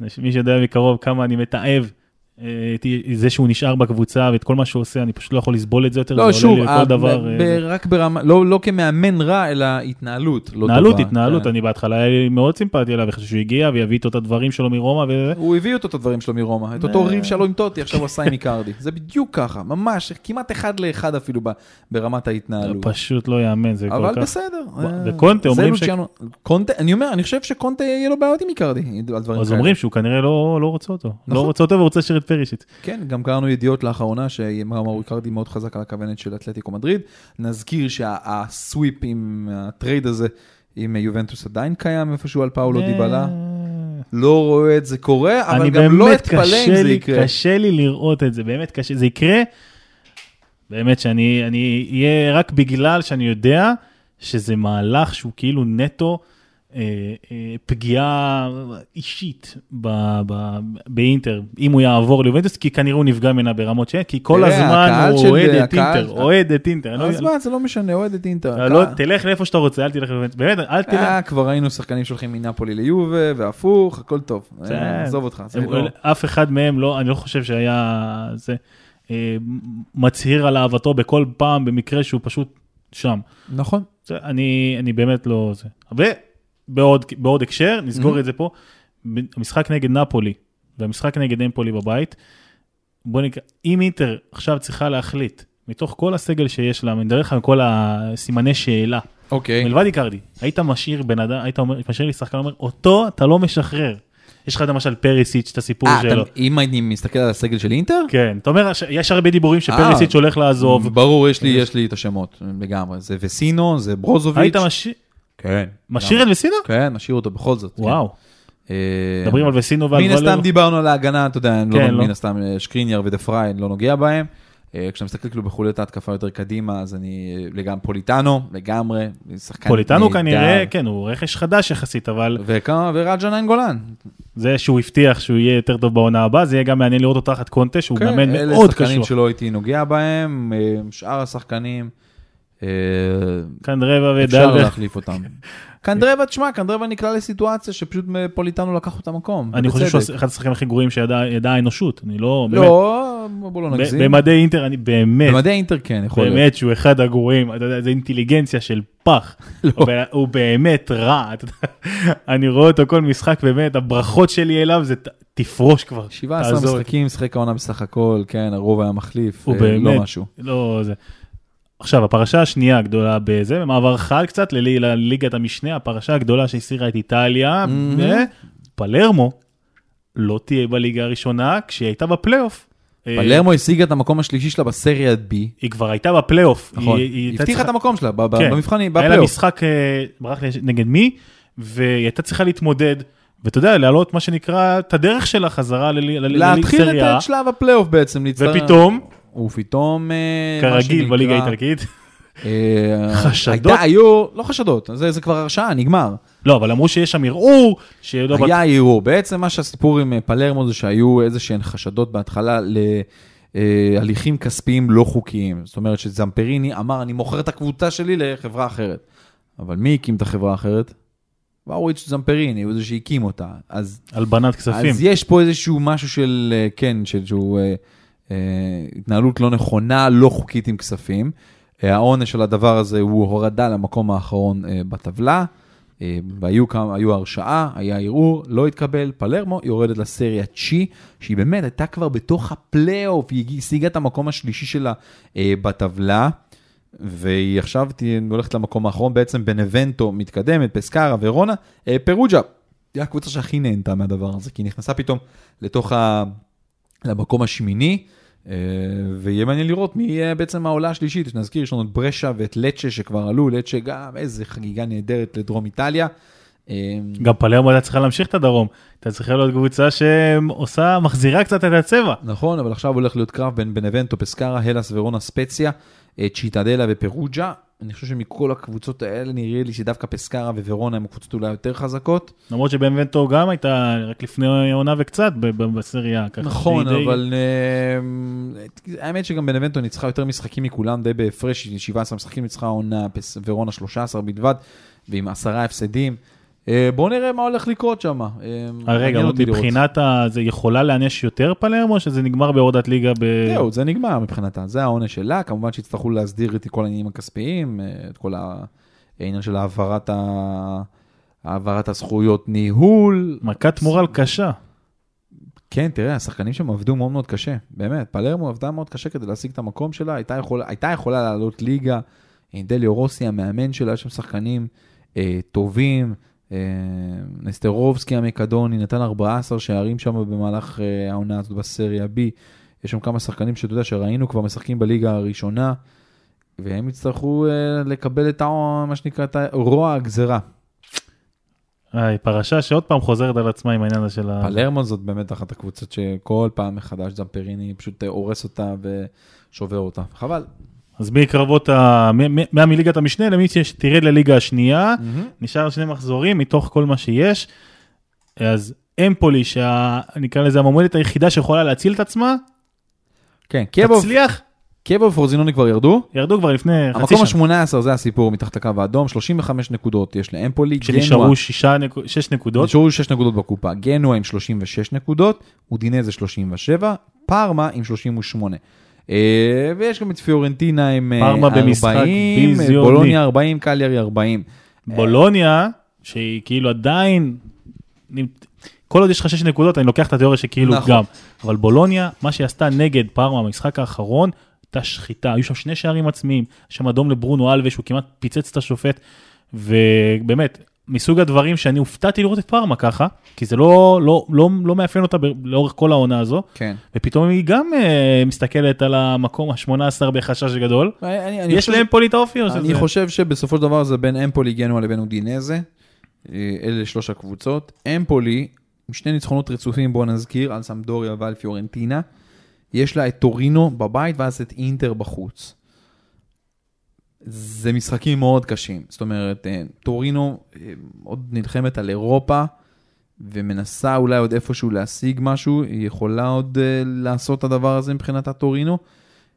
מי שיודע מקרוב כמה אני מתעב. את זה שהוא נשאר בקבוצה ואת כל מה שהוא עושה, אני פשוט לא יכול לסבול את זה יותר, לא, זה שוב, עולה לי לכל דבר. אה, רק ברמה, לא לא כמאמן רע, אלא התנהלות לא טובה. התנהלות, התנהלות, כן. אני בהתחלה היה לי מאוד סימפטי אליו, וחשבתי שהוא הגיע ויביא איתו את הדברים שלו מרומא, וזה. הוא הביא אותו את הדברים שלו מרומא, את אותו אה. ריב שלו עם טוטי, עכשיו הוא עשה עם איקרדי. זה בדיוק ככה, ממש, כמעט אחד לאחד אפילו ב- ברמת ההתנהלות. פשוט לא יאמן, זה כל אבל כך... בסדר. ו- אה, וקונטה אומרים ש- לוציאנו- קונטה, אני אומר, אני חושב שקונטה יהיה לו בעיות עם איקרדי, אז. אומרים שהוא כנראה לא לא רוצה אותו. לא נכון. רוצה אותו ורוצה את פרישיט. כן, גם קראנו ידיעות לאחרונה שמאמר איקרדי מאוד חזק על הכוונת של אתלטיקו מדריד. נזכיר שה swap עם ה trade הזה עם יובנטוס עדיין קיים איפשהו על פאולו דיבאלה. לא רואה את זה קורה, אבל אני גם לא אתפלא אם זה לי, יקרה. קשה לי לראות את זה, באמת קשה, זה יקרה, באמת שאני אני אהיה רק בגלל שאני יודע שזה מהלך שהוא כאילו נטו פגיעה אישית ב, ב, באינטר, אם הוא יעבור ליובנטוס, כי כנראה הוא נפגע ממנה ברמות ש... כי כל תראה, הזמן הוא אוהד את אינטר, אוהד את אינטר. לא- אז מה, זה לא משנה, אוהד את אינטר. לא, תלך לאיפה שאתה רוצה, אל תלך ליובנטוס, באמת, אל תלך. אה, כבר ראינו שחקנים שהולכים מנפולי ליובה, והפוך, הכל טוב. אה, עזוב אותך. לא- אף אחד מהם לא, אני לא חושב שהיה זה, אה, מצהיר על אהבתו בכל פעם במקרה שהוא פשוט שם. נכון. אני, אני באמת לא זה. ובעוד בעוד הקשר, נסגור Mhm. את זה פה, המשחק נגד נפולי והמשחק נגד אמפולי בבית, בוא נקרא, אם אינטר עכשיו צריכה להחליט, מתוך כל הסגל שיש לה, אני מדבר לך עם כל הסימני שאלה, אוקיי. מלבד איקרדי, היית משאיר בן אדם, היית אומר, משאיר לי שחקן, אומר, אותו אתה לא משחרר. יש לך למשל פריסיץ' את הסיפור אה, שלו. אתה- אם אני מסתכל על הסגל של אינטר? כן, אתה אומר, יש הרבה דיבורים שפריסיץ' הולך לעזוב. ברור, יש לי, יש לי את השמות לגמרי. זה וסינו, זה ברוזוביץ'. היית משאיר, כן. משאיר את וסינו? כן, נשאיר אותו בכל זאת. כן. וואו, אה, מדברים על וסינו ועל מן הסתם. דיברנו על ההגנה, אתה יודע, כן, לא, לא. מן הסתם אה, שקריניאר ודפריי, אני לא נוגע בהם. אה, כשאתה מסתכל כאילו בחוליית ההתקפה יותר קדימה, אז אני לגמרי פוליטנו, לגמרי, שחקן נהדר. כנראה, כן, הוא רכש חדש יחסית, אבל ורג'ה נאין גולן. זה שהוא הבטיח שהוא יהיה יותר טוב בעונה הבאה, זה יהיה גם מעניין לראות אותו תחת קונטה, שהוא כן, מאמן אלה מאוד שחקנים קשוח. שלא הייתי נוגע בהם, שאר השחקנים, אה, קנדרבה אפשר ודלבר. להחליף אותם. קנדרבה, תשמע, קנדרבה נקלע לסיטואציה שפשוט פוליטנו לקח אותה מקום. אני חושב שהוא. אחד השחקנים הכי גרועים שידעה ידעה האנושות, אני לא. לא, בוא לא נגזים. במדי אינטר, אני באמת, במדי אינטר כן, יכול להיות. באמת שהוא אחד הגרועים, אתה יודע, זה אינטליגנציה של פח. לא. הוא באמת רע. אני רואה אותו כל משחק, באמת, הברכות שלי אליו זה תפרוש כבר. 17 תעזור לי. משחקים, שיחק העונה בסך הכל, כן, הרוב היה מחליף, אה, באמת, לא משהו. לא זה. עכשיו, הפרשה השנייה הגדולה בזה, במעבר חד קצת ללי- לליגת המשנה, הפרשה הגדולה שהסעירה את איטליה, מהמם. פלרמו לא תהיה בליגה הראשונה כשהיא הייתה בפלייאוף. אה, פלרמו השיגה את המקום השלישי שלה בסריה B. היא כבר הייתה בפלייאוף. נכון, היא- הבטיחה את המקום שלה כן. במבחנים, היה לה בפלייאוף. משחק, אה, ברח לי נגד מי, והיא הייתה צריכה להתמודד, ואתה יודע, להעלות מה שנקרא את הדרך שלה חזרה לליג להתחיל סריה, את שלב הפלייאוף בעצם, ופתאום, ופתאום, אה, כרגיל בליגה האיטלקית, אה, חשדות? הייתה, היו, לא חשדות, זה זה כבר הרשעה, נגמר. לא, אבל אמרו שיש שם ערעור, שלא... היה ערעור. בעצם מה שהסיפור עם אה, פלרמו זה שהיו איזה שהן חשדות בהתחלה להליכים כספיים לא חוקיים. זאת אומרת שזמפריני אמר, אני מוכר את הקבוצה שלי לחברה אחרת. אבל מי הקים את החברה האחרת? ואוריץ' זמפריני, הוא זה שהקים אותה. אז, הלבנת כספים. אז יש פה איזשהו משהו של, אה, כן, שהוא אה, אה, התנהלות לא נכונה, לא חוקית עם כספים. אה, העונש של הדבר הזה הוא הורדה למקום האחרון אה, בטבלה. אה, והיו כמה, היו הרשעה, היה ערעור, לא התקבל, פלרמו יורדת לסריה צ'י, שהיא באמת הייתה כבר בתוך הפלייאוף, היא השיגה את המקום השלישי שלה אה, בטבלה, והיא עכשיו הולכת למקום האחרון, בעצם בנבנטו מתקדמת, פסקרה, ורונה, אה, פרוג'ה. היא הקבוצה שהכי נהנתה מהדבר הזה, כי היא נכנסה פתאום לתוך ה... למקום השמיני, אה, ויהיה מעניין לראות מי יהיה בעצם העולה השלישית. שנזכיר, יש לנו את ברשה ואת לצ'ה שכבר עלו, לצ'ה גם, איזה חגיגה נהדרת לדרום איטליה. אה, גם פלרמו הייתה צריכה להמשיך את הדרום. הייתה צריכה להיות קבוצה שעושה, מחזירה קצת את הצבע. נכון, אבל עכשיו הולך להיות קרב בין בנבנטו, פסקרה, הלס ורונה ספציה, צ'יטדלה ופרוג'ה. אני חושב שמכל הקבוצות האלה נראה לי שדווקא פסקרה וורונה הם הקבוצות אולי יותר חזקות. למרות שבנבנטו גם הייתה רק לפני עונה וקצת בסריה. נכון, די- אבל אה, האמת שגם בנבנטו ניצחה יותר משחקים מכולם, די בהפרש, 17 משחקים ניצחה העונה, פס- ורונה 13 בלבד, ועם עשרה הפסדים. אה, בואו נראה מה הולך לקרות שם. אה, רגע, מבחינת ה... זה יכולה להענש יותר פלרמו, או שזה נגמר בהורדת ליגה ב... זהו, זה נגמר מבחינתה, זה העונש שלה, כמובן שיצטרכו להסדיר את כל העניינים הכספיים, אה, את כל העניין של העברת, ה... העברת הזכויות ניהול. מכת מורל קשה. כן, תראה, השחקנים שם עבדו מאוד מאוד קשה, באמת, פלרמו עבדה מאוד קשה כדי להשיג את המקום שלה, הייתה יכולה, הייתה יכולה לעלות ליגה, עם דליו רוסי, המאמן שלה, יש שם שחקנים אה, טובים, אה, נסטרובסקי המקדוני נתן 14 שערים שם במהלך אה, העונה הזאת בסריה B, יש שם כמה שחקנים שאתה יודע שראינו כבר משחקים בליגה הראשונה, והם יצטרכו אה, לקבל את ה... מה שנקרא, את הרוע הגזרה. איי, פרשה שעוד פעם חוזרת על עצמה עם העניין הזה של ה... פלרמו זאת באמת אחת הקבוצות שכל פעם מחדש זמפריני פשוט אה, הורס אותה ושובר אותה. חבל. אז מקרבות ה... מ- מ- מה מליגת המשנה למי שתרד לליגה השנייה, נשאר שני מחזורים מתוך כל מה שיש. אז אמפולי, שנקרא לזה המועמדת היחידה שיכולה להציל את עצמה, כן, קבוב, תצליח, קבוב ופורזינוני כבר ירדו. ירדו כבר לפני חצי המקום שנה. ה-18 זה הסיפור מתחת לקו האדום, 35 נקודות יש לאמפולי. גנואה- כשנשארו שישה נק- שש נקודות, נשארו 6 נקודות בקופה. גנואה עם 36 נקודות, אודינזה 37, פארמה עם 38. אה, ויש גם את פיורנטינה עם אה, פארמה במשחק 40, ביזיוני. בולוניה 40, קליארי 40. בולוניה, שהיא כאילו עדיין, כל עוד יש לך שש נקודות, אני לוקח את התיאוריה שכאילו נכון. גם, אבל בולוניה, מה שהיא עשתה נגד פארמה במשחק האחרון, הייתה שחיטה, היו שם שני שערים עצמיים, שם אדום לברונו אלווש, הוא כמעט פיצץ את השופט, ובאמת, מסוג הדברים שאני הופתעתי לראות את פארמה ככה, כי זה לא, לא, לא, לא מאפיין אותה לאורך כל העונה הזו, כן. ופתאום היא גם אה, מסתכלת על המקום ה-18 בחשש גדול. אני, אני יש חושב- להם פולי את האופי או שזה? אני חושב שבסופו של דבר זה בין אמפולי, גנואה לבין אודינזה. אה, אלה שלוש הקבוצות. אמפולי, עם שני ניצחונות רצופים, בואו נזכיר, על סמדוריה ועל פיורנטינה. יש לה את טורינו בבית ואז את אינטר בחוץ. זה משחקים מאוד קשים. זאת אומרת, אה, טורינו אה, עוד נלחמת על אירופה, ומנסה אולי עוד איפשהו להשיג משהו, היא יכולה עוד אה, לעשות את הדבר הזה מבחינת הטורינו.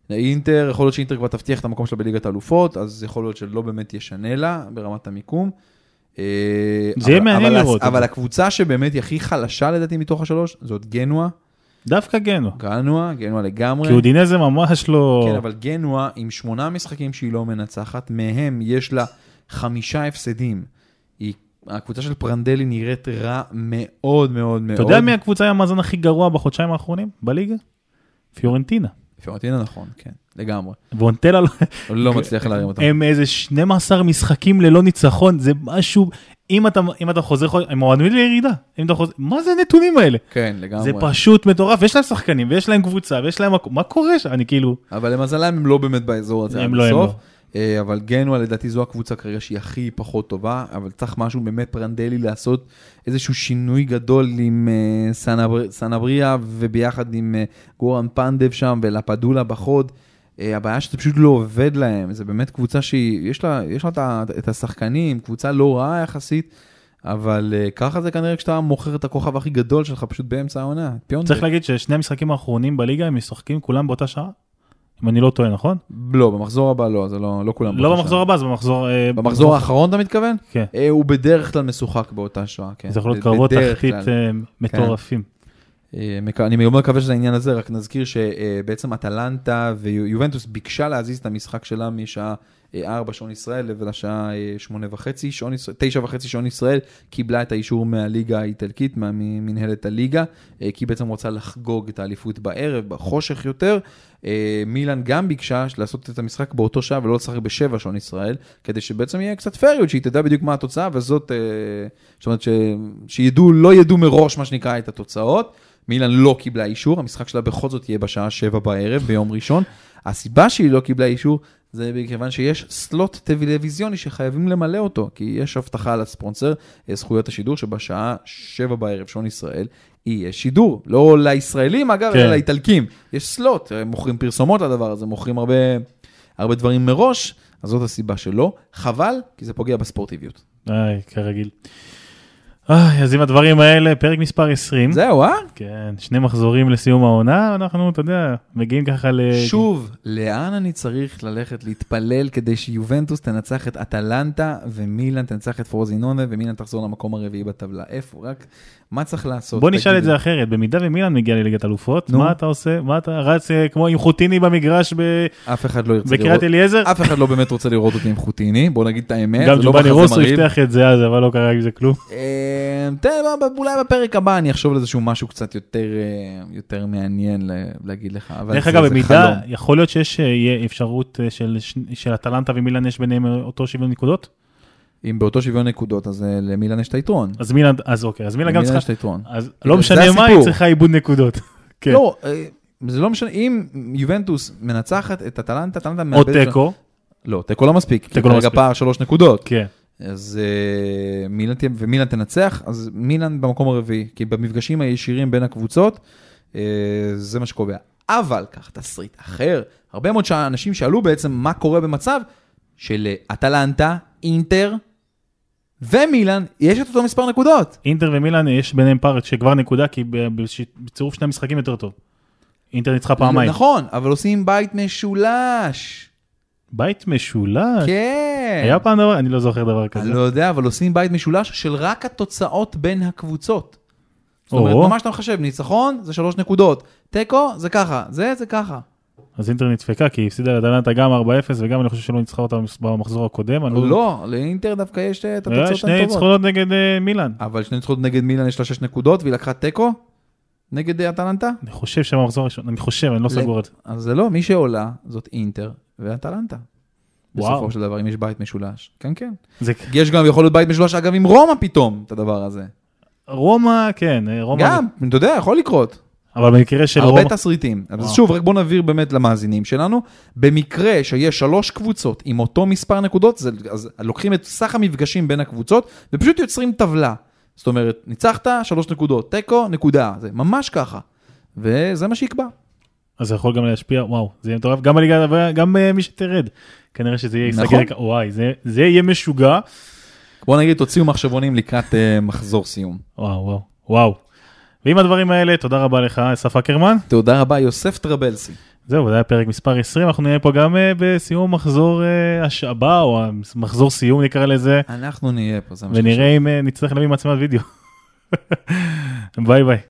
אינטר, יכול להיות שאינטר כבר תבטיח את המקום שלה בליגת האלופות, אז יכול להיות שלא באמת ישנה לה ברמת המיקום. זה יהיה מעניין לראות אבל. הקבוצה שבאמת היא הכי חלשה לדעתי מתוך השלוש, זאת גנואה. דווקא גנוע. גנוע, גנוע לגמרי. כי אודינזה ממש לא... כן, אבל גנוע עם שמונה משחקים שהיא לא מנצחת, מהם יש לה חמישה הפסדים. היא, הקבוצה של פרנדלי נראית רע מאוד מאוד מאוד. אתה יודע מי הקבוצה עם המאזן הכי גרוע בחודשיים האחרונים בליגה? פיורנטינה. פיורנטינה נכון, כן, לגמרי. וונטלה לא... לא מצליח להרים אותם. הם איזה 12 משחקים ללא ניצחון, זה משהו... אם אתה, אם אתה חוזר, הם מועדים לירידה. אם אתה חוזר, מה זה הנתונים האלה? כן, לגמרי. זה פשוט מטורף, יש להם שחקנים, ויש להם קבוצה, ויש להם מה קורה שם? אני כאילו... אבל למזלם הם לא באמת באזור הזה הם עד לא, הם הסוף. לא. אה, אבל גנוע לדעתי זו הקבוצה כרגע שהיא הכי פחות טובה, אבל צריך משהו באמת פרנדלי לעשות איזשהו שינוי גדול עם אה, סנבר- סנבריה וביחד עם אה, גורן פנדב שם ולפדולה בחוד. אה, הבעיה שזה פשוט לא עובד להם, זה באמת קבוצה שהיא, יש לה, יש לה את השחקנים, קבוצה לא רעה יחסית, אבל אה, ככה זה כנראה כשאתה מוכר את הכוכב הכי גדול שלך פשוט באמצע העונה. צריך להגיד ששני המשחקים האחרונים בליגה הם משחקים כולם באותה שעה? אם אני לא טועה, נכון? לא, במחזור הבא לא, זה לא, לא כולם. לא במחזור שעה. הבא, זה במחזור... אה, במחזור האחרון אתה מתכוון? כן. הוא בדרך כלל משוחק באותה שעה, כן. זה יכול להיות קרבות תחתית. אה, מטורפים. אה, אני מאוד מקווה שזה העניין הזה, רק נזכיר שבעצם אטלנטה ויובנטוס ביקשה להזיז את המשחק שלה משעה 4 שעון ישראל ולשעה אה, 8 וחצי, שעון ישראל, 9 וחצי שעון ישראל, קיבלה את האישור מהליגה האיטלקית, ממנהלת הליגה, אה, כי היא בעצם רוצה לחגוג את האליפות בערב, בחושך יותר. אה, מילאן גם ביקשה לעשות את המשחק באותו שעה ולא לשחק בשבע שעון ישראל, כדי שבעצם יהיה קצת פריות, שהיא תדע בדיוק מה התוצאה, וזאת, זאת אומרת, ש... שידעו, לא ידעו מראש, מה שנקרא, את התוצאות. מילאן לא קיבלה אישור, המשחק שלה בכל זאת יהיה בשעה שבע בערב ביום ראשון. הסיבה שהיא לא קיבלה אישור זה מכיוון שיש סלוט טלוויזיוני שחייבים למלא אותו, כי יש הבטחה לספונסר, אה, זכויות השידור, שבשעה שבע בערב, שעון ישראל, יהיה שידור. לא לישראלים אגב, כן. אלא לאיטלקים. יש סלוט, הם מוכרים פרסומות לדבר הזה, מוכרים הרבה, הרבה דברים מראש, אז זאת הסיבה שלא. חבל, כי זה פוגע בספורטיביות. איי, כרגיל. איי, אז עם הדברים האלה, פרק מספר 20. זהו, אה? כן, שני מחזורים לסיום העונה, אנחנו, אתה יודע, מגיעים ככה ל... שוב, לאן אני צריך ללכת להתפלל כדי שיובנטוס תנצח את אטלנטה ומילאן תנצח את פרוזינונה ומילאן תחזור למקום הרביעי בטבלה? איפה? רק מה צריך לעשות? בוא נשאל את. זה אחרת, במידה ומילאן מגיע לליגת אלופות. מה אתה עושה? מה אתה רץ אה, כמו עם חוטיני במגרש ב- אף אחד לא בקריית אליעזר? אף אחד לא באמת רוצה לראות אותי עם חוטיני, בוא נגיד את האמת, גם לא ג'ובאני רוסו. הבטיח את זה אז, אבל לא קרה עם זה כלום. תראה, ב- אולי בפרק הבא אני אחשוב על איזשהו משהו קצת יותר, אה, יותר מעניין להגיד לך, דרך אגב, במידה. יכול להיות שיש אה, אפשרות של אטלנטה ומילאן יש ביניהם אותו שוויון נקודות? אם באותו שוויון נקודות, אז אה, למילאן יש את היתרון. אז מילאן, אז אוקיי, אז מילאן גם צריכה, יש את היתרון. אז לא משנה מה, היא. צריכה עיבוד נקודות. כן. לא, אה, זה לא משנה, אם יובנטוס מנצחת את אטלנטה, אטלנטה או מאבדת... תיקו, לא, תיקו לא מספיק, כי תיקו לא מספיק. פער שלוש נקודות. כן. אז אה, מילאן תהיה, ומילאן תנצח, אז מילאן במקום הרביעי, כי במפגשים הישירים בין הקבוצות, זה מה שקובע. אבל, קח תסריט אחר, הרבה מאוד אנשים שאלו בעצם מה קורה במצב של אטלנטה, אינטר ומילאן, יש את אותו מספר נקודות. אינטר ומילאן יש ביניהם פער שכבר נקודה, כי בצירוף שני המשחקים יותר טוב. אינטר ניצחה פעמיים. נכון, אבל עושים בית משולש. בית משולש? כן. היה פעם דבר? אני לא זוכר דבר אני כזה. לא יודע, אבל עושים בית משולש של רק התוצאות בין הקבוצות. זאת אומרת, או. ממש אתה מחשב, ניצחון זה שלוש נקודות, תיקו זה ככה, זה זה ככה. אז אינטר נדפקה, כי היא הפסידה לאטלנטה גם 4-0, וגם אני חושב שלא ניצחה אותה במחזור הקודם. אני לא, לאינטר דווקא יש אה, את היה התוצאות שני הטובות. ניצחונות נגד אה, מילאן. אבל שני ניצחונות נגד מילאן יש לה שש נקודות, והיא לקחה תיקו נגד אה, אטלנטה? אני חושב שבמחזור הראשון, אני חושב, אני לא סגור על זה. אז זה לא, מי שעולה זאת אינטר ואטלנטה. בסופו של דבר, אם יש בית משולש. כן, כן. זה יש גם, יכול להיות בית משולש, אגב, עם רומא פתאום, את הדבר הזה. רומא, כן, אה, רומא. גם, אתה יודע, יכול לקרות. אבל במקרה של הרבה רומא, תסריטים. אז וואו. שוב, רק בוא נבהיר באמת למאזינים שלנו, במקרה שיש שלוש קבוצות עם אותו מספר נקודות, זה, אז לוקחים את סך המפגשים בין הקבוצות, ופשוט יוצרים טבלה. זאת אומרת, ניצחת, שלוש נקודות, תיקו, נקודה. זה ממש ככה. וזה מה שיקבע. אז זה יכול גם להשפיע, וואו, זה יהיה מטורף, גם בליגה, גם אה, מי שתרד. כנראה שזה יהיה נכון. ייסגר, וואי, זה- זה יהיה משוגע. בוא נגיד, תוציאו מחשבונים לקראת uh, מחזור סיום. וואו, וואו, וואו. ועם הדברים האלה, תודה רבה לך, אסף אקרמן. תודה רבה, יוסף טרבלסי. זהו, זה היה פרק מספר 20, אנחנו נהיה פה גם אה, בסיום מחזור אה, השבע, או מחזור סיום נקרא לזה, אנחנו נהיה פה, זה מה שחשוב. ונראה אם אה, נצטרך להביא מצלמת וידאו. ביי ביי.